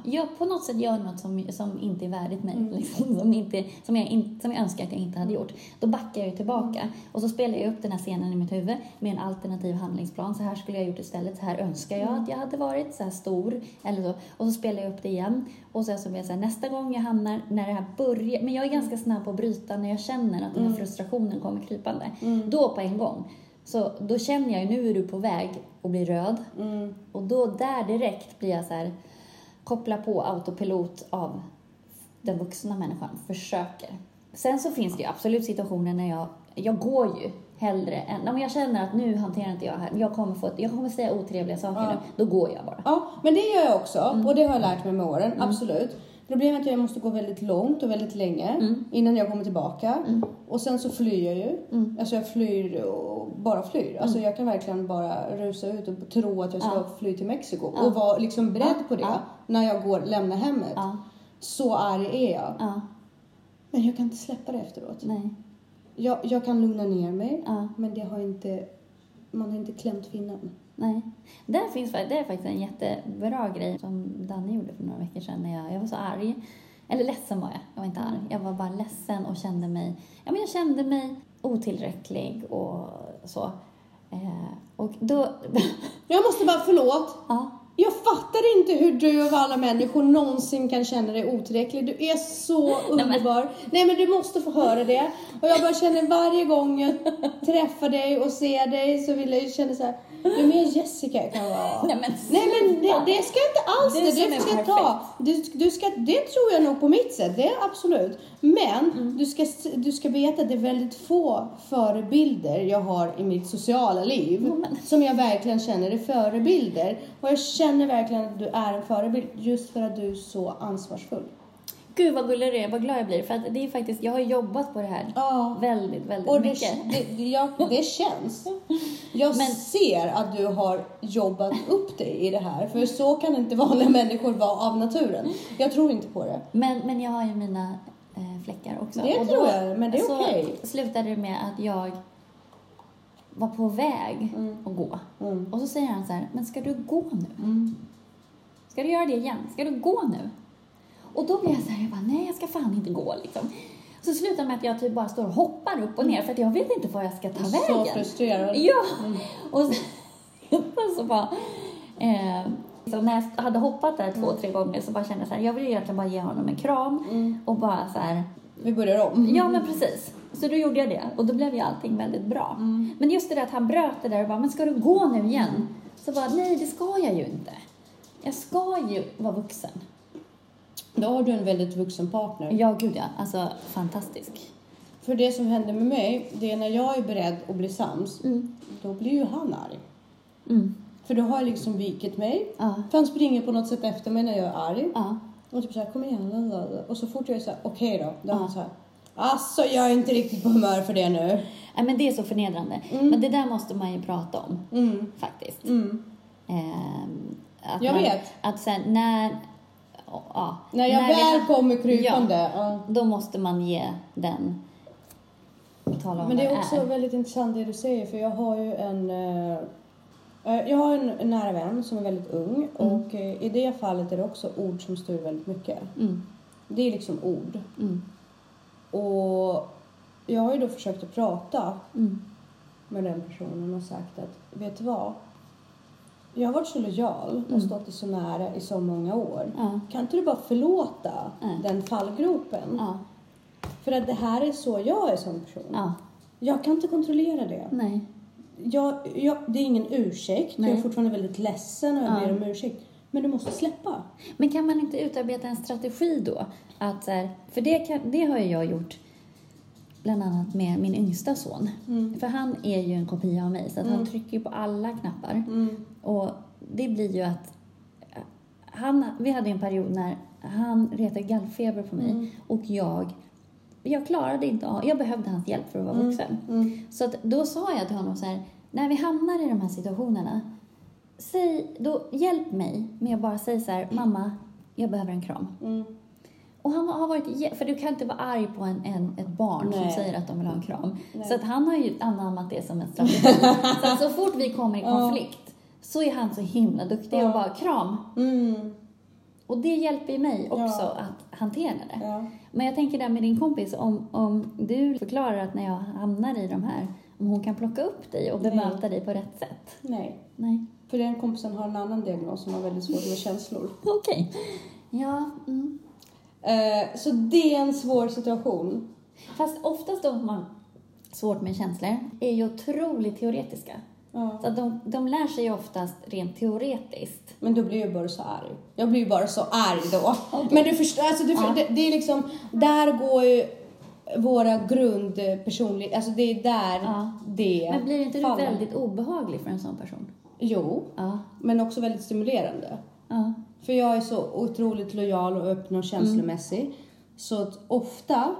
jag på något sätt gör något som, som inte är värdigt mig, Mm. liksom, som, inte, som, jag in, som jag önskar att jag inte hade gjort, då backar jag ju tillbaka. Mm. Och så spelar jag upp den här scenen i mitt huvud med en alternativ handlingsplan. Så här skulle jag gjort istället, så här önskar jag Mm. att jag hade varit, så här stor. Eller så. Och så spelar jag upp det igen. Och så blir jag så här, nästa gång jag hamnar, när det här börjar, men jag är ganska snabb på att bryta när jag känner att den här frustrationen kommer krypande. Mm. Då på en gång. Så då känner jag ju, nu är du på väg att bli röd. Mm. Och då där direkt blir jag så här, koppla på autopilot av den vuxna människan, försöker. Sen så finns det ju absolut situationer när jag, jag går ju hellre än, om jag känner att nu hanterar inte jag här, jag kommer, få, jag kommer säga otrevliga saker Ja. nu, då går jag bara. Ja, men det gör jag också. Mm. Och det har jag lärt mig med åren, absolut. Problemet är att jag måste gå väldigt långt och väldigt länge Mm. innan jag kommer tillbaka. Och sen så flyr jag ju. Mm. Alltså jag flyr och bara flyr. Alltså jag kan verkligen bara rusa ut och tro att jag ska Ja. fly till Mexiko. Ja. Och vara liksom beredd på det Ja. När jag går, lämnar hemmet. Ja, Så arg är jag. ja, Men jag kan inte släppa det efteråt. nej, Jag, jag kan lugna ner mig. ja. Men det har inte, man har inte klämt finnen. Nej. Där finns, det är faktiskt en jättebra grej som Danne gjorde för några veckor sedan när jag, jag var så arg. Eller ledsen var jag, jag var inte arg. Jag var bara ledsen och kände mig, ja men jag kände mig otillräcklig och så. Eh, och då, Jag måste bara, förlåt. Ja. Jag fattar inte hur du av alla människor någonsin kan känna dig otillräcklig. Du är så underbar. Nej men du måste få höra det. Och jag bara känner varje gång jag träffar dig och ser dig så vill jag ju känna så här. Du är mer Jessica kan vara. Nej, men Nej men det, det ska jag inte alls Du det. ska ta. Du, du ska, det tror jag nog på mitt sätt. Det är absolut. Men Mm. du, ska, du ska veta att det är väldigt få förebilder jag har i mitt sociala liv. Men- Som jag verkligen känner är förebilder. Och jag känner verkligen att du är en förebild just för att du är så ansvarsfull. Gud vad gullig du är, vad glad jag blir. För att det är faktiskt, jag har jobbat på det här Ja. väldigt, väldigt Och det, mycket. det, jag, det känns. Jag Men- ser att du har jobbat upp dig i det här. För så kan inte vanliga människor vara av naturen. Jag tror inte på det. Men, men jag har ju mina eh, fläckar också. Det Och tror jag, men det är okej. slutade det med att jag var på väg att gå. Mm. Och så säger han så här, men ska du gå nu? Mm. Ska du göra det igen? Ska du gå nu? Och då blir jag så här, jag bara, nej jag ska fan inte gå liksom. Så slutar med att jag typ bara står och hoppar upp och ner för att jag vet inte var jag ska ta Så vägen. frustrerad. Ja! Och så, så bara... Eh, så när jag hade hoppat där två, tre gånger så bara kände jag så här, jag vill egentligen bara ge honom en kram och bara så här, Vi börjar om. ja men precis. Så då gjorde jag det och då blev ju allting väldigt bra. Men just det där att han bröt det där och bara, men ska du gå nu igen? Så bara, nej det ska jag ju inte. Jag ska ju vara vuxen. Då har du en väldigt vuxen partner. Ja, gud ja. Alltså fantastisk. För det som händer med mig, det är när jag är beredd att bli sams, Mm. då blir ju han arg. Mm. För då har jag liksom vikit mig. Ja. För han springer på något sätt efter mig när jag är arg. Ja. Och typ såhär, kom igen. Och så fort jag är såhär, okej då. Då är han såhär, alltså jag är inte riktigt på humör för det nu. Nej, men det är så förnedrande. Men det där måste man ju prata om, Mm. faktiskt. Mm. Ehm, att Jag man, vet. Att sen när... Ja, När jag vi väl kommer krypande. Ja. Då måste man ge den tala om Men det är också väldigt intressant det du säger för jag har ju en eh, eh, jag har en, nära vän som är väldigt ung och eh, i det fallet är det också ord som styr väldigt mycket. Mm. Det är liksom ord. Mm. Och jag har ju då försökt att prata Mm. med den personen och sagt att vet du vad? Jag har varit så lojal och stått dig så nära i så många år. Mm. Ja. Kan inte du bara förlåta Nej. den fallgropen? Ja. För att det här är så jag är som person. Ja. Jag kan inte kontrollera det. Nej. Jag, jag, det är ingen ursäkt. Jag är Nej. fortfarande väldigt ledsen och jag Ja. ber om ursäkt. Men du måste släppa. Men kan man inte utarbeta en strategi då? Att för det, kan, det har jag gjort bland annat med min yngsta son. För han är ju en kopia av mig så att han trycker på alla knappar. Och det blir ju att han, vi hade en period när han retade gallfeber på mig och jag jag klarade inte av, jag behövde hans hjälp för att vara vuxen. Så att då sa jag till honom så här, när vi hamnar i de här situationerna, säg, då hjälp mig med att bara säga så här, mamma, jag behöver en kram. Mm. Och han har varit, för du kan inte vara arg på en, en, ett barn som Nej. säger att de vill ha en kram. Nej. Så att han har ju anammat det som en strategi. så att så fort vi kommer i konflikt så är han så himla duktig och bara kram. Mm. Och det hjälper ju mig också Ja. att hantera det. Ja. Men jag tänker där med din kompis, om, om du förklarar att när jag hamnar i de här, om hon kan plocka upp dig och bemöta dig på rätt sätt. Nej. Nej. För den kompisen har en annan diagnos som har väldigt svårt med känslor. Okej. Ja. Mm. Eh, så det är en svår situation. Fast oftast de som har svårt med känslor är ju otroligt teoretiska. Ja. Så de, de lär sig ju oftast rent teoretiskt. Men då blir jag bara så arg. Jag blir bara så arg då. Men du förstår, alltså du, Ja. det, det är liksom, där går ju våra grundpersonliga, alltså det är där Ja. det Men blir inte du väldigt obehaglig för en sån person? Jo, Ja. men också väldigt stimulerande. Ja. För jag är så otroligt lojal och öppen och känslomässig. Så att ofta,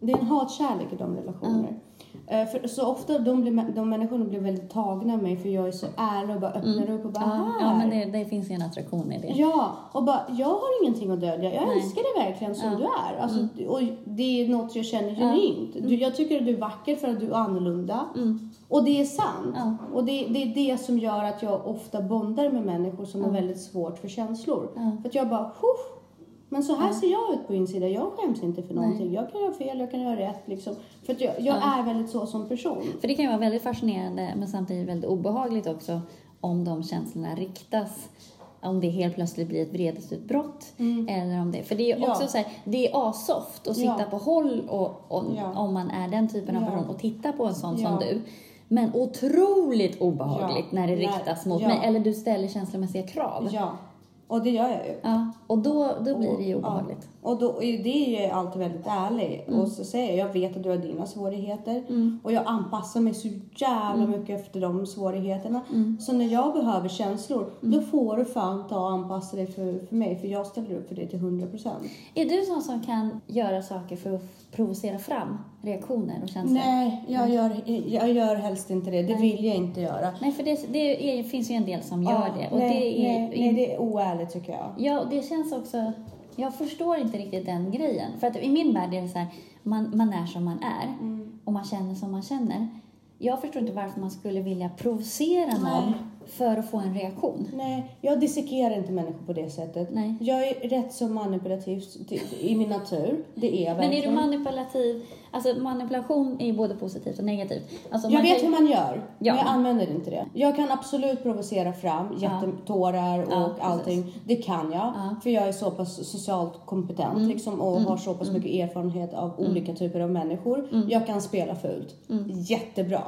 det är en hatkärlek i de relationer. Eh, För så ofta de, blir, de människorna blir väldigt tagna av mig för jag är så ärlig och bara öppnar upp och bara Ja, här. ja men det, det finns ju en attraktion i det. Ja, och bara, jag har ingenting att dölja. Jag Nej. älskar dig verkligen som Ja. du är. Alltså, Och det är något jag känner genuint. Du, jag tycker att du är vacker för att du är annorlunda. Mm. Och det är sant. Ja. Och det, det är det som gör att jag ofta bondar med människor som har väldigt svårt för känslor. Ja. För att jag bara, Huff, men så här ser jag ut på insidan. Jag skäms inte för någonting. Jag kan göra fel, jag kan göra rätt. Liksom. För jag, jag är väldigt så som person. För det kan ju vara väldigt fascinerande men samtidigt väldigt obehagligt också om de känslorna riktas om det helt plötsligt blir ett vredesutbrott. Eller om det, för det är Ja. också så här, det är asoft att sitta Ja. på håll och, och, Ja. om man är den typen av Ja. person och titta på en sån Ja. som du. Men otroligt obehagligt Ja. när det Nej. riktas mot Ja. mig. Eller du ställer känslomässiga krav. Och det gör jag ju. Ja, och då, då blir det ju obehagligt. Och då, det är ju alltid väldigt ärlig. Mm. Och så säger jag, jag vet att du har dina svårigheter. Och jag anpassar mig så jävla Mm. mycket efter de svårigheterna. Så när jag behöver känslor, Mm. då får du fan ta och anpassa dig för, för mig. För jag ställer upp för det till 100%. Är du sån som kan göra saker för att provocera fram reaktioner och känslor? Nej, jag gör, jag gör helst inte det. Det vill jag inte göra. Nej, för det, det är, finns ju en del som gör Ja, det. Och nej, det är, nej, nej, det är oärligt tycker jag. Ja, och det känns också... Jag förstår inte riktigt den grejen. För att i min värld är det så här, man, man är som man är. Mm. Och man känner som man känner. Jag förstår inte varför man skulle vilja provocera någon Nej. För att få en reaktion. Nej, jag dissekerar inte människor på det sättet. Nej. Jag är rätt så manipulativ i min natur. Det är jag Men är du verkligen. manipulativ? Alltså manipulation är ju både positivt och negativt. Alltså, Jag vet kan hur man gör, Ja. men jag använder inte det. Jag kan absolut provocera fram jättetårar och Ja, allting. Det kan jag, Ja. Mm. för jag är så pass socialt kompetent liksom, och har så pass mycket erfarenhet av olika typer av människor. Mm. Jag kan spela fult. Jättebra.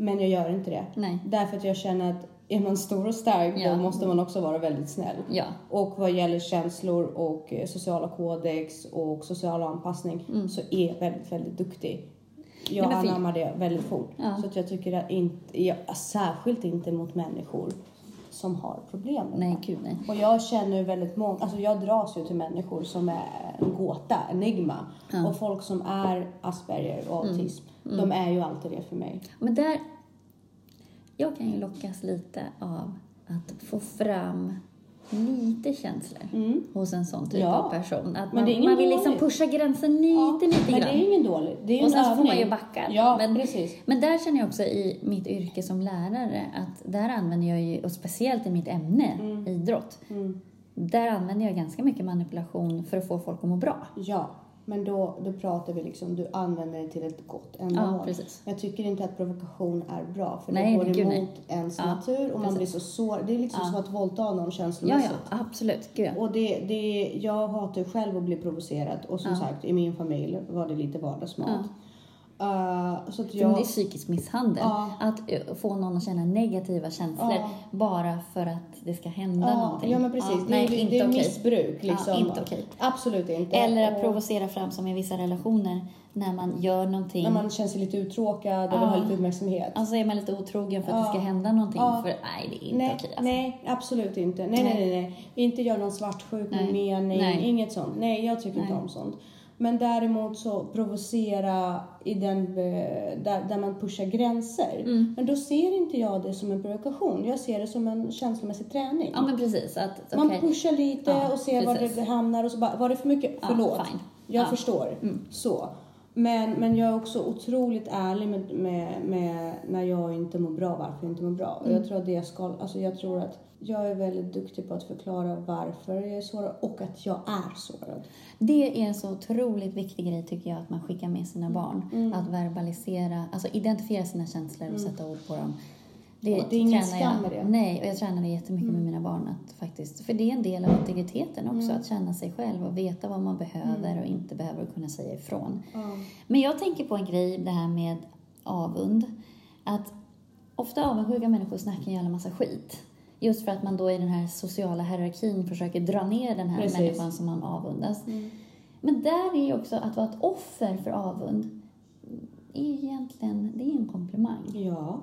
Men jag gör inte det. Nej. Därför att jag känner att är man stor och stark Ja. då måste man också vara väldigt snäll. Ja. Och vad gäller känslor och eh, sociala kodex och social anpassning så är jag väldigt, väldigt duktig. Jag Mm. Nej, anammar det väldigt fort. Ja. Så att jag tycker att inte, jag, särskilt inte mot människor som har problem med Nej, gud nej. Och jag känner väldigt många, alltså jag dras ju till människor som är en gåta, enigma. Och folk som är Asperger och Mm. autism, de är ju alltid det för mig. Men där... Jag kan ju lockas lite av att få fram lite känslor hos en sån typ Mm. Ja. av person. Att Men man, man vill liksom pusha gränsen lite, Ja, lite men grann. det är ingen dålig. Det är ju Och sen en så får man ju backa. Ja, men, precis. men där känner jag också i mitt yrke som lärare att där använder jag ju, och speciellt i mitt ämne, Mm. idrott, där använder jag ganska mycket manipulation för att få folk att må bra. Ja, men då, då pratar vi liksom, du använder det till ett gott ändamål. Ja, precis. Jag tycker inte att provokation är bra för Nej, det går gud, nej. emot ens Ja, natur och man blir så sår. Det är liksom som att våldta någon Ja, känslomässigt. ja, absolut. Gud, ja. Och det, det, jag hatar själv att bli provocerad och som sagt i min familj var det lite vardagsmat. Uh, så att jag, Det är psykisk misshandel. Ja. Att eh, få någon att känna negativa känslor Ja. bara för att det ska hända ja, någonting. ja men precis, det, nej, det inte är okej. missbruk liksom. Inte okej. Absolut inte. Eller att provocera fram som i vissa relationer när man gör någonting. När man känner sig lite uttråkad eller har lite uppmärksamhet. Alltså är man lite otrogen för att det ska hända någonting. För nej, det är inte Nej, okej. Alltså. nej, absolut inte. Nej, nej, nej, nej. Inte göra någon svartsjuk med Nej. mening, Nej. inget sånt. Nej, jag tycker inte Nej. om sånt. Men däremot så provocera i den, eh, där, där man pushar gränser. Mm. Men då ser inte jag det som en provokation. Jag ser det som en känslomässig träning. Ja, men precis. Att, Man okej. pushar lite Ja, och ser var precis. det hamnar och så bara, var det för mycket? Ja, Förlåt. fine. Jag Ja. Mm. förstår. Så. Men, men jag är också otroligt ärlig med, med, med när jag inte mår bra, varför jag inte mår bra. Och Mm. jag tror att det ska, alltså jag tror att jag är väldigt duktig på att förklara varför jag är sårad och att jag är sårad. Det är en så otroligt viktig grej tycker jag att man skickar med sina barn. Mm. Att verbalisera, alltså identifiera sina känslor och sätta ord på dem. Det, det är ingen skam med det. Mm. Nej, och jag tränar det jättemycket med mina barn. Att faktiskt, för det är en del av integriteten också, Mm. att känna sig själv och veta vad man behöver och inte behöver och kunna säga ifrån. Ja. Men jag tänker på en grej, det här med avund. Att ofta avundsjuka människor snackar ju alla massa skit. Just för att man då i den här sociala hierarkin försöker dra ner den här Precis. Mm. människan som man avundas. Men där är ju också att vara ett offer för avund är egentligen, det är en komplimang. Ja.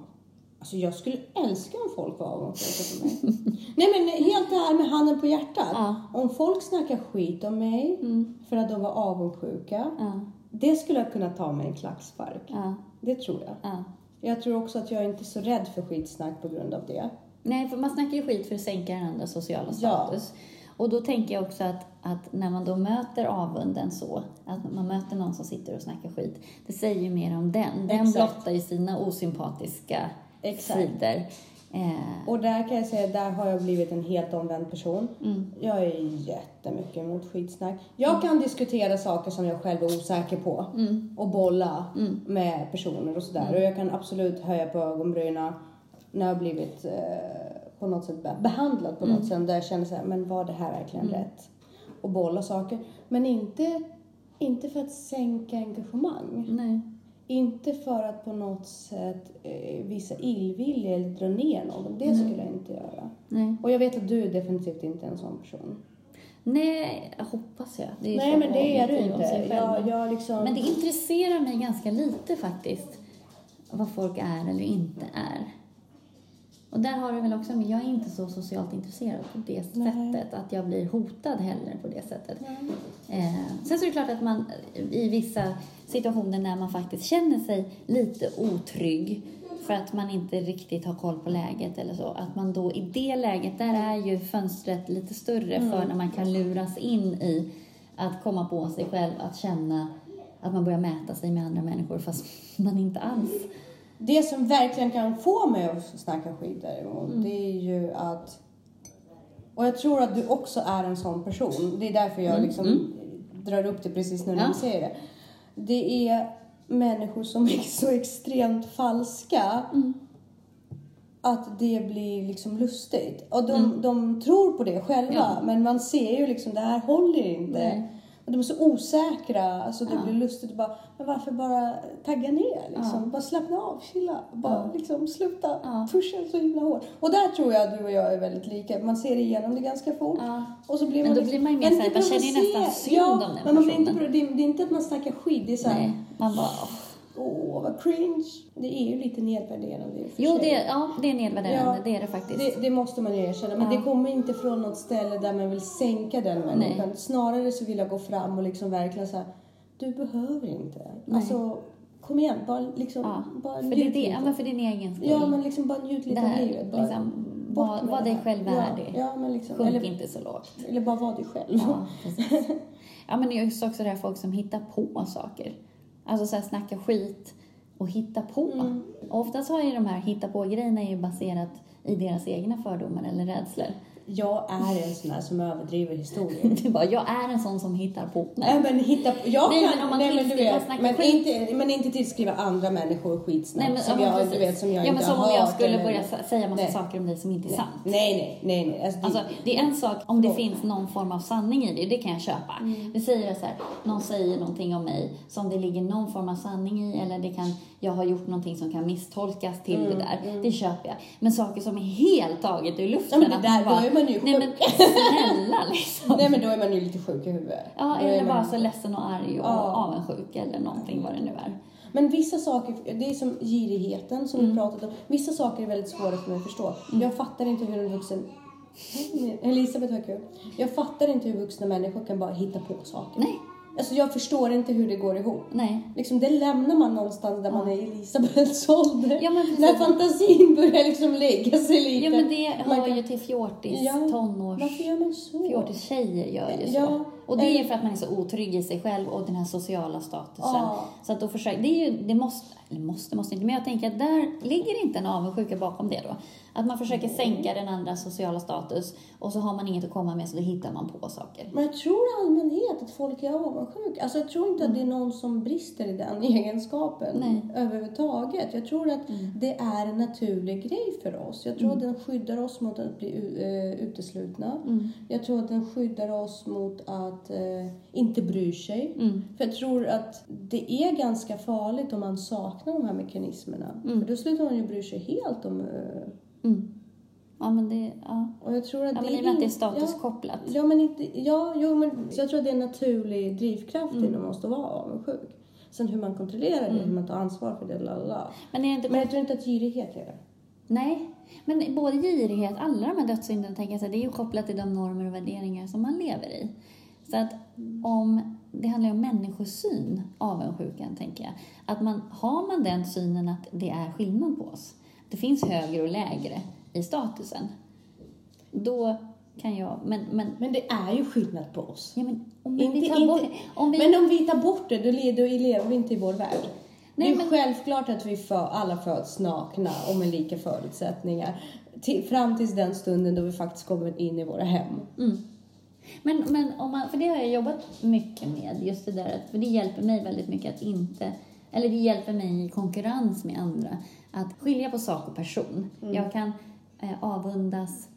Alltså jag skulle älska om folk var avundsjuka på mig. Nej men helt här med handen på hjärtat. Ja. Om folk snackar skit om mig Mm. för att de var avundsjuka. Ja, Det skulle jag kunna ta med en klackspark. ja, Det tror jag. ja. Jag tror också att jag inte är så rädd för skitsnack på grund av det. Nej, för man snackar ju skit för att sänka den andra sociala status. Och då tänker jag också att, att när man då möter avunden så, att man möter någon som sitter och snackar skit, det säger ju mer om den. Den Exakt. blottar ju sina osympatiska Exakt. sidor. Eh, Och där kan jag säga, där har jag blivit en helt omvänd person. Mm. Jag är jättemycket emot skitsnack. Jag kan diskutera saker som jag själv är osäker på Mm. och bolla med personer och sådär. Och jag kan absolut höja på ögonbrynen. när jag har blivit eh, på något sätt be- behandlad på något sätt där jag känner så här, men var det här verkligen rätt? Och bolla saker. Men inte, inte för att sänka engagemang. Nej. Inte för att på något sätt eh, visa illvilja eller dra ner någon. Det skulle jag inte göra. Nej. Och jag vet att du är definitivt inte en sån person. Nej, hoppas jag. Nej, men det är du inte. Jag, jag liksom... Men det intresserar mig ganska lite faktiskt. Vad folk är eller inte är. Och där har du väl också, men jag är inte så socialt intresserad på det Nej. sättet. Att jag blir hotad heller på det sättet. Eh, sen så är det klart att man i vissa situationer när man faktiskt känner sig lite otrygg för att man inte riktigt har koll på läget eller så, att man då i det läget, där är ju fönstret lite större för när man kan luras in i att komma på sig själv, att känna att man börjar mäta sig med andra människor fast man inte alls. Det som verkligen kan få mig att snacka skit däremot, Mm. det är ju att... Och jag tror att du också är en sån person. Det är därför jag liksom drar upp det precis när Mm. Ja. du säger det. Det är människor som är så extremt falska Mm. att det blir liksom lustigt. Och de, Mm. de tror på det själva, Ja. men man ser ju liksom det här håller inte. Nej. Och de är så osäkra, alltså det Ja. blir lustigt att bara, men varför bara tagga ner liksom? Ja. Bara slappna av, chilla, bara liksom sluta Ja. pusha så himla hårt. Och där tror jag att du och jag är väldigt lika, man ser igenom det ganska fort. Ja. Och så blir Men man då liksom, blir man ju mer men så här, inte man känner ju nästan synd ja, om den men man blir inte, personen. det, är, det är inte att man snackar skit, det är såhär, man bara... åh. Åh vad cringe. Det är ju lite nedvärderande i och för Jo, sig. det, ja, det är nedvärderande, Ja, det är det faktiskt. Det, det måste man ju erkänna. Men Ja. det kommer inte från något ställe där man vill sänka den människan. Snarare så vill jag gå fram och liksom verkligen säga, du behöver inte. Nej. Alltså, kom igen, bara liksom, ja, bara för, det, njut det, lite. ja, men för din egen skull. Ja, men liksom bara njut lite det av här, livet. Bara. liksom, Bort var, med var det dig här. själv ja, värdig. Ja, men liksom. Sjunk Eller, inte så lågt. eller bara var dig själv. Ja, precis. Ja, men det är också det här folk som hittar på saker. Alltså så här snacka skit och hitta på. Mm. Oftast har ju de här hitta på-grejerna ju baserat i deras egna fördomar eller rädslor. Jag är en sån här som överdriver historien. Är bara, jag är en sån som hittar på. Nej men hitta jag Nej, kan, men om man nej, men du vet, men skit. inte, men inte tillskriva andra människor skitsnack Nej, men, som, jag, du vet, som jag ja, inte men som har om jag hört skulle eller- börja säga massa Nej. saker om dig som inte är sant. Nej, nej, nej, nej. Alltså, det, Alltså, det är en sak om det finns någon form av sanning i det, det kan jag köpa. Mm. Vi säger så här, någon säger någonting om mig som det ligger någon form av sanning i eller det kan, jag har gjort någonting som kan misstolkas till Mm, det där. Det köper jag. Men saker som är helt taget ur luften. Ja, men det där, bara, man ju Nej men snälla liksom. nej men då är man ju lite sjuk i huvudet. Ja, Då eller man- bara så ledsen och arg och Ja. avundsjuk eller någonting vad det nu är. Men vissa saker, det är som girigheten som Mm. vi pratat om. Vissa saker är väldigt svåra för mig att förstå. Jag fattar inte hur en vuxen Elisabeth har kul. Jag fattar inte hur vuxna människor kan bara hitta på saker. Nej, Alltså jag förstår inte hur det går ihop. nej. Liksom, det lämnar man någonstans där man är i Elisabeths ålder. Ja, när fantasin börjar liksom lägga sig lite. Ja men det Man hör kan- ju till fjortis, Ja, tonårs... Varför gör man så? Fjortistjejer gör ju så. Ja, Och det är ju för att man är så otrygg i sig själv och den här sociala statusen. Ja. Så att då försöker, det är ju, det måste, eller måste, måste inte, men jag tänker att där ligger inte en avundsjuka bakom det då. Att man försöker sänka den andra sociala status och så har man inget att komma med så då hittar man på saker. Men jag tror i allmänhet att folk är avundsjuka. Alltså jag tror inte att det är någon som brister i den egenskapen Nej. överhuvudtaget. Jag tror att det är en naturlig grej för oss. Jag tror att den skyddar oss mot att bli eh, uteslutna. Jag tror att den skyddar oss mot att eh, inte bry sig. Mm. För jag tror att det är ganska farligt om man saknar de här mekanismerna. För då slutar man ju bry sig helt om... Mm. Ja men det, ja. och jag tror att Ja, det men i och med att det är statuskopplat. Ja, men inte, ja, jo, men jag tror att det är en naturlig drivkraft Mm. inom oss att vara avundsjuk. Sen hur man kontrollerar det, hur man tar ansvar för det, lalala. Men är det inte Men jag tror inte att girighet är det. Nej, men både girighet, alla de här dödssynderna tänker jag så här, det är ju kopplat till de normer och värderingar som man lever i. Så att om, det handlar ju om människosyn, avundsjukan tänker jag. Att man, har man den synen att det är skillnad på oss, det finns högre och lägre i statusen, då kan jag, men, men, Men det är ju skillnad på oss. ja men om vi Inte- tar inte- bort, om vi, Men om vi tar bort det, då lever vi inte i vår värld. Nej, det är men- självklart att vi för, alla föds nakna och med lika förutsättningar. Till, fram tills den stunden då vi faktiskt kommer in i våra hem. Mm. Men, men om man, för det har jag jobbat mycket med, just det där att, för det hjälper mig väldigt mycket att inte, eller det hjälper mig i konkurrens med andra. Att skilja på sak och person. Jag kan eh, avundas,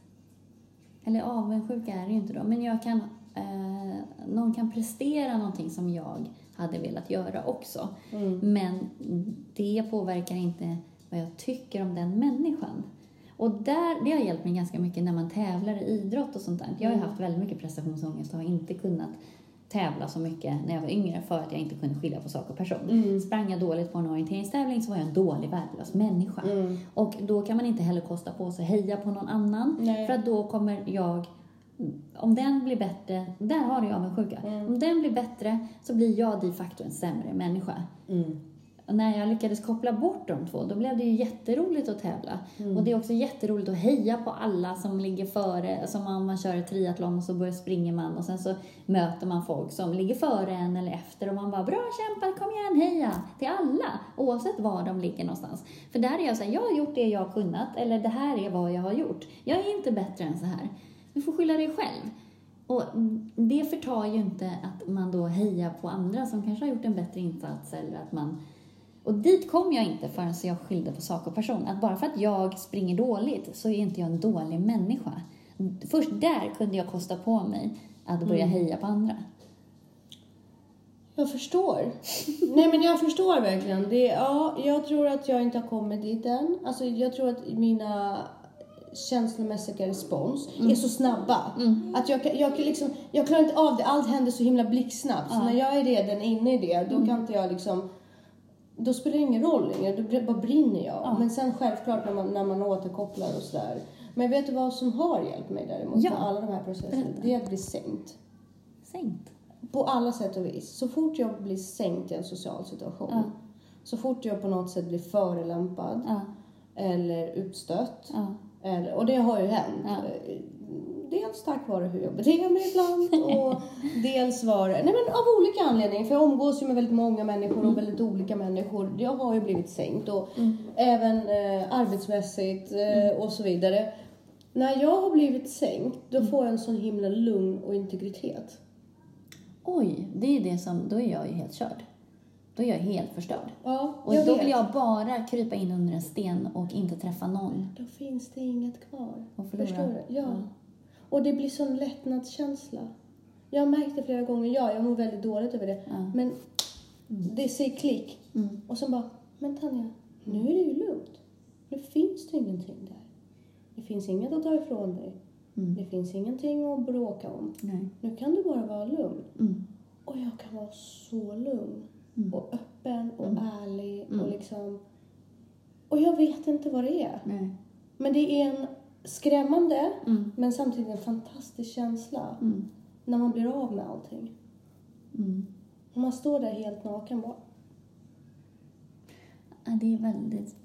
eller avundsjuka är det ju inte då, men jag kan, eh, någon kan prestera någonting som jag hade velat göra också. Men det påverkar inte vad jag tycker om den människan. Och där, det har hjälpt mig ganska mycket när man tävlar i idrott och sånt där. Jag har ju haft väldigt mycket prestationsångest och har inte kunnat tävla så mycket när jag var yngre för att jag inte kunde skilja på sak och person. Sprang jag dåligt på en orienteringstävling så var jag en dålig, värdelös människa. Och då kan man inte heller kosta på sig heja på någon annan. Nej. För att då kommer jag om den blir bättre, där har du avundsjuka. Om den blir bättre så blir jag de facto en sämre människa. Och när jag lyckades koppla bort de två, då blev det ju jätteroligt att tävla. Och det är också jätteroligt att heja på alla som ligger före. Som om man kör ett triathlon och så börjar springer man och sen så möter man folk som ligger före en eller efter och man bara bra kämpat, kom igen, heja! Till alla, oavsett var de ligger någonstans. För där är jag så här, jag har gjort det jag har kunnat eller det här är vad jag har gjort. Jag är inte bättre än så här. Du får skylla dig själv. Och det förtar ju inte att man då hejar på andra som kanske har gjort en bättre insats eller att man... Och dit kom jag inte förrän jag skilde på sak och person. Att bara för att jag springer dåligt så är inte jag en dålig människa. Först där kunde jag kosta på mig att börja heja på andra. Jag förstår. Nej men jag förstår verkligen. Det, ja, jag tror att jag inte har kommit dit än. Alltså, jag tror att mina känslomässiga respons är så snabba. Att jag, jag, liksom, jag klarar inte av det. Allt händer så himla blixtsnabbt. Så när jag är redan inne i det, då kan inte jag liksom... Då spelar det ingen roll längre. Då bara brinner jag. Men sen självklart när man, när man återkopplar och sådär. Men vet du vad som har hjälpt mig däremot Ja. med alla de här processerna? Berätta. Det är att bli sänkt. Sänkt. På alla sätt och vis. Så fort jag blir sänkt i en social situation. Ja. Så fort jag på något sätt blir förelämpad Ja. eller utstött. Ja. Eller, och det har ju hänt. Dels tack vare hur jag beter mig ibland och dels var nej men av olika anledningar. För jag umgås ju med väldigt många människor och väldigt olika människor. Jag har ju blivit sänkt och även eh, arbetsmässigt eh, och så vidare. När jag har blivit sänkt då får jag en sån himla lugn och integritet. Oj, det är det som... Då är jag ju helt körd. Då är jag helt förstörd. Ja, Och då vet. vill jag bara krypa in under en sten och inte träffa någon. Då finns det inget kvar. Och förlora. Förstår du? Ja. Ja. Och det blir sån lättnadskänsla. Jag har märkt det flera gånger. Ja, jag mår väldigt dåligt över det. Ja. Men det säger klick. Mm. Och sen bara, men Tanja, nu är det ju lugnt. Nu finns det ingenting där. Det finns inget att ta ifrån dig. Mm. Det finns ingenting att bråka om. Nej. Nu kan du bara vara lugn. Mm. Och jag kan vara så lugn. Mm. Och öppen och ärlig. Mm. Och liksom... Och jag vet inte vad det är. Nej. Men det är en skrämmande, Mm. men samtidigt en fantastisk känsla Mm. när man blir av med allting. Mm. Och man står där helt naken bara. Ja, det är väldigt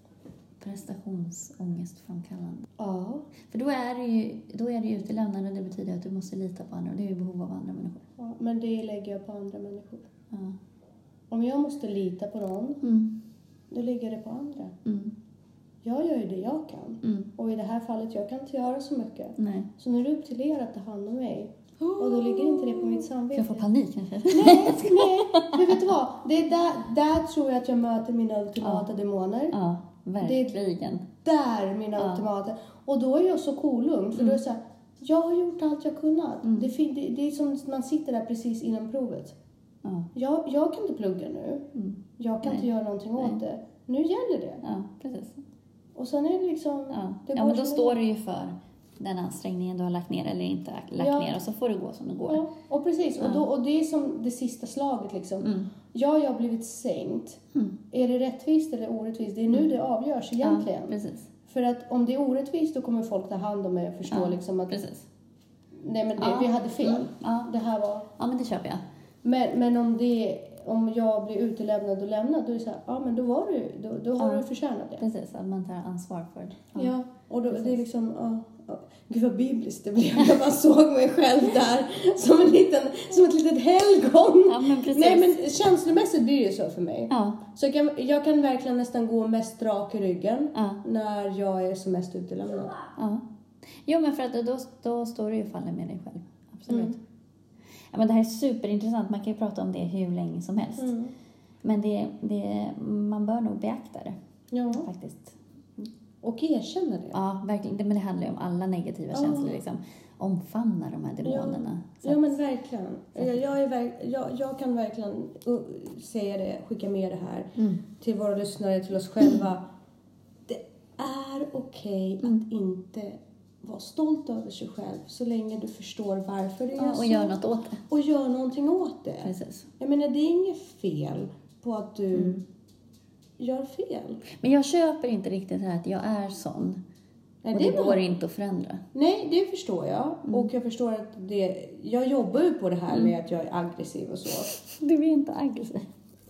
prestationsångestframkallande. Ja. För då är det ju, då är det ju utelämnande, det betyder att du måste lita på andra och det är ju behov av andra människor. ja. Men det lägger jag på andra människor. Ja. Om jag måste lita på någon, Mm. då lägger jag det på andra. Mm. Jag gör ju det jag kan. Mm. Och i det här fallet, jag kan inte göra så mycket. Nej. Så nu är det upp till er att ta hand om mig. Och då ligger inte det på mitt samvete. jag få panik kanske? Nej, nej. Men vet du vad? Det är där, där tror jag att jag möter mina ultimata demoner. Ja, verkligen. där mina Ja. ultimata. Och då är jag så kolugn för då är det så här, jag har gjort allt jag kunnat. Det, fin- det, det är som man sitter där precis innan provet. Ja. Jag, jag kan inte plugga nu. Mm. Jag kan Nej. inte göra någonting åt det. Nu gäller det. ja, precis. Och sen är det liksom... Ja. Det ja, men då står du ju för den ansträngningen du har lagt ner eller inte lagt Ja. ner och så får det gå som det går. Ja, och precis. Och, Ja. då, och det är som det sista slaget liksom. Mm. Ja, jag har blivit sänkt. Mm. Är det rättvist eller orättvist? Det är nu det avgörs egentligen. Ja, precis. För att om det är orättvist då kommer folk ta hand om mig och förstå Ja, liksom att precis. nej men det, vi hade fel. Mm. Ja. Det här var... ja, men det köper jag. Men, men om, det, om jag blir utelämnad och lämnad, då är det så här, ja men då var du, då, då har Ja. du förtjänat det. Precis, att man tar ansvar för det. Ja, och då, det är liksom, ja, ja. Gud vad bibliskt det blev. Jag bara såg mig själv där som, en liten, som ett litet helgon. Ja, men. Nej men känslomässigt blir det ju så för mig. Ja, Så jag kan, jag kan verkligen nästan gå mest rak i ryggen ja, när jag är som mest utelämnad. ja. Jo, men för att då, då står du ju och faller med dig själv. Absolut. Mm. Ja, men det här är superintressant. Man kan ju prata om det hur länge som helst. Mm. Men det, det, man bör nog beakta det Ja, faktiskt. och erkänna det. Ja, verkligen. Det, men det handlar ju om alla negativa Ja. känslor. Liksom. Omfamna de här demonerna. Ja att- men verkligen. Jag, jag, verk, jag, jag kan verkligen uh, säga det, skicka med det här Mm. till våra lyssnare, till oss själva. Det är okej Mm. att inte vara stolt över sig själv så länge du förstår varför det är ja, så. och gör något åt det. Och gör någonting åt det. Precis. Jag menar, det är inget fel på att du Mm. gör fel. Men jag köper inte riktigt det här att jag är sån. Nej, och det det går bara- inte att förändra. Nej, det förstår jag. Mm. Och jag förstår att det... Jag jobbar ju på det här med att jag är aggressiv och så. Du är inte aggressiv.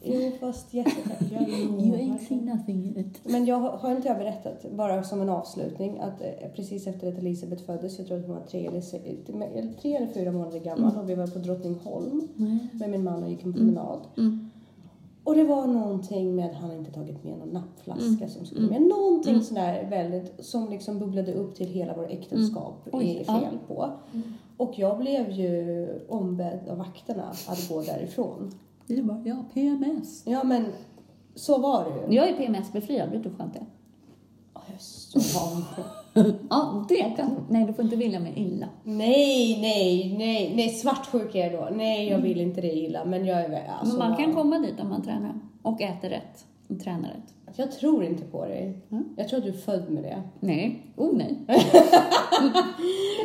Jo, fast jättetack. Jag You ain't lovar. seen nothing yet. Men jag har, inte jag berättat, bara som en avslutning, att eh, precis efter att Elisabeth föddes, jag tror att hon var tre eller, eller tre eller fyra månader gammal och vi var på Drottningholm med min man och gick en promenad. Mm. Och det var någonting med att han inte tagit med någon nappflaska Mm. som skulle med. Någonting sådär väldigt, som liksom bubblade upp till hela vår äktenskap Mm. Oj, är ja. fel på. Och jag blev ju ombedd av vakterna att gå därifrån. Du bara, ja, PMS. Ja men, så var det ju. Jag är PMS-befriad, vet du hur skönt det är? Jag är så van. Ja, det kan Nej, du får inte vilja mig illa. Nej, nej, nej, nej, svartsjuk är jag då. Nej, jag vill inte det illa, men jag är alltså, Men man kan komma dit om man tränar. Och äter rätt. Och tränar rätt. Jag tror inte på dig. Mm. Jag tror att du är född med det. Nej. Oh nej.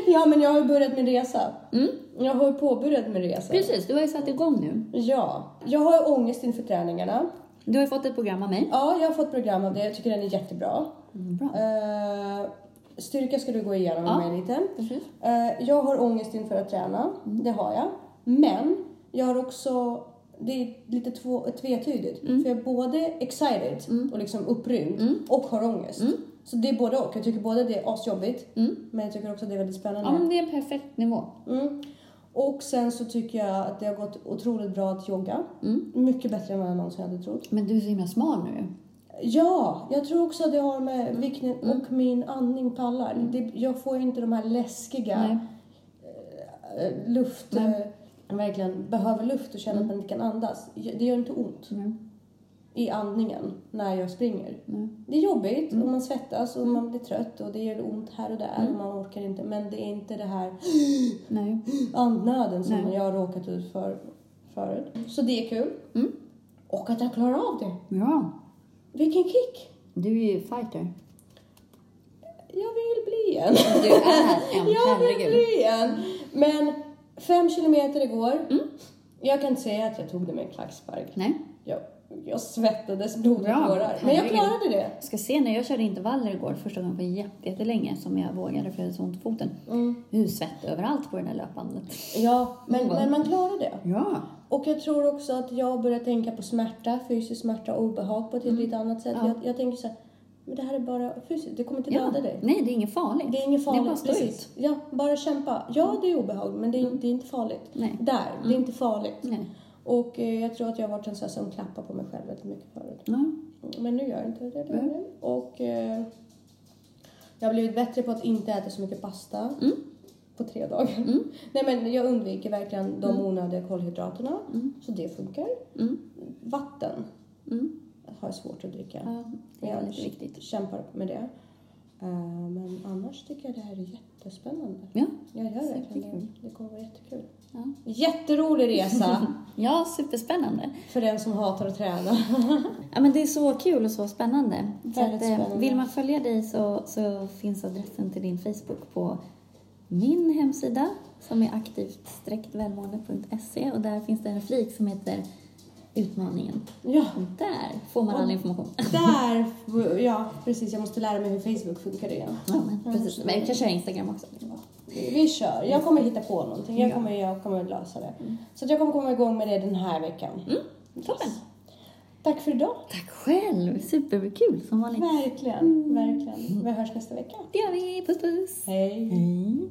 Ja, men jag har ju börjat min resa. Mm. Jag har ju påbörjat min resa. Precis, du har ju satt igång nu. Ja. Jag har ångest inför träningarna. Du har ju fått ett program av mig. Ja, jag har fått program av det. Jag tycker den är jättebra. Mm, bra. Uh, styrka ska du gå igenom med Ja. mig lite. Precis. Eh, jag har ångest inför att träna, det har jag. Men jag har också, det är lite två, tvetydigt. För jag är både excited och liksom upprymd och har ångest. Så det är både och. Jag tycker både det är asjobbigt, men jag tycker också det är väldigt Ja, spännande. men det är en perfekt nivå. Mm. Och sen så tycker jag att det har gått otroligt bra att jogga. Mm. Mycket bättre än vad jag någonsin hade trott. Men du är så himla smal nu. Ja, jag tror också att det har med vikten och min andning pallar. Det, jag får inte de här läskiga Nej. eh, luft, eh, verkligen behöver luft och känner att man inte kan andas. Det gör inte ont Mm. i andningen när jag springer. Mm. Det är jobbigt och man svettas och man blir trött och det gör ont här och där och man orkar inte. Men det är inte det här Nej. andnöden som Nej. jag har råkat ut för förut. Så det är kul. Mm. Och att jag klarar av det. Ja. Vilken kick! Du är ju fighter. Jag vill bli en. Du är en, jag vill bli en. Men fem kilometer igår. Mm. Jag kan inte säga att jag tog det med en klackspark. Nej. Jag, jag svettades blod och tårar. Men jag klarade det. Jag ska se när jag körde intervaller igår, första gången på jätte- jättelänge som jag vågade för jag hade så ont i foten. Mm. Hur svett överallt på det där löpbandet. Ja, men, Mm. men man klarade det. Ja. Och jag tror också att jag börjar tänka på smärta, fysisk smärta och obehag på ett lite annat sätt. Mm. Ja. Jag, jag tänker så här, men det här är bara fysiskt, det kommer inte ja. döda dig. Nej, det är inget farligt. Det är inget farligt. Det är bara att stå ut. precis. Ja, bara kämpa. Ja, det är obehagligt, men det är, det är inte farligt. Nej. Där, det är inte farligt. Nej. Och eh, jag tror att jag har varit en sån som klappar på mig själv väldigt mycket förut. Ja. Men nu gör jag inte det. det, Mm. Och eh, jag har blivit bättre på att inte äta så mycket pasta Mm. på tre dagar. Mm. Nej men jag undviker verkligen de onödiga kolhydraterna. Så det funkar. Mm. Vatten Mm. Har svårt att dricka. Ja, det är jag lite viktigt. kämpar med det. Eh, men annars tycker jag det här är jättespännande. Ja. Jag gör verkligen det. Det kommer vara jättekul. Ja. Jätterolig resa ja, superspännande. för den som hatar att träna. Ja, men det är så kul och så spännande. Så att, eh, spännande. Vill man följa dig så, så finns adressen till din Facebook på min hemsida som är aktivt-välmående.se och där finns det en flik som heter Utmaningen. ja, Och där får man all information. där. Ja, precis. Jag måste lära mig hur Facebook funkar igen. Ja, men, precis. Men jag kan köra Instagram också. Vi kör. Jag kommer hitta på någonting. Jag Ja. kommer, jag kommer lösa det. Så att jag kommer komma igång med det den här veckan. Toppen! Tack för idag. Tack själv! Superkul som vanligt. Verkligen, verkligen. Vi hörs nästa vecka. Det gör vi. Puss puss! Hej. Hej!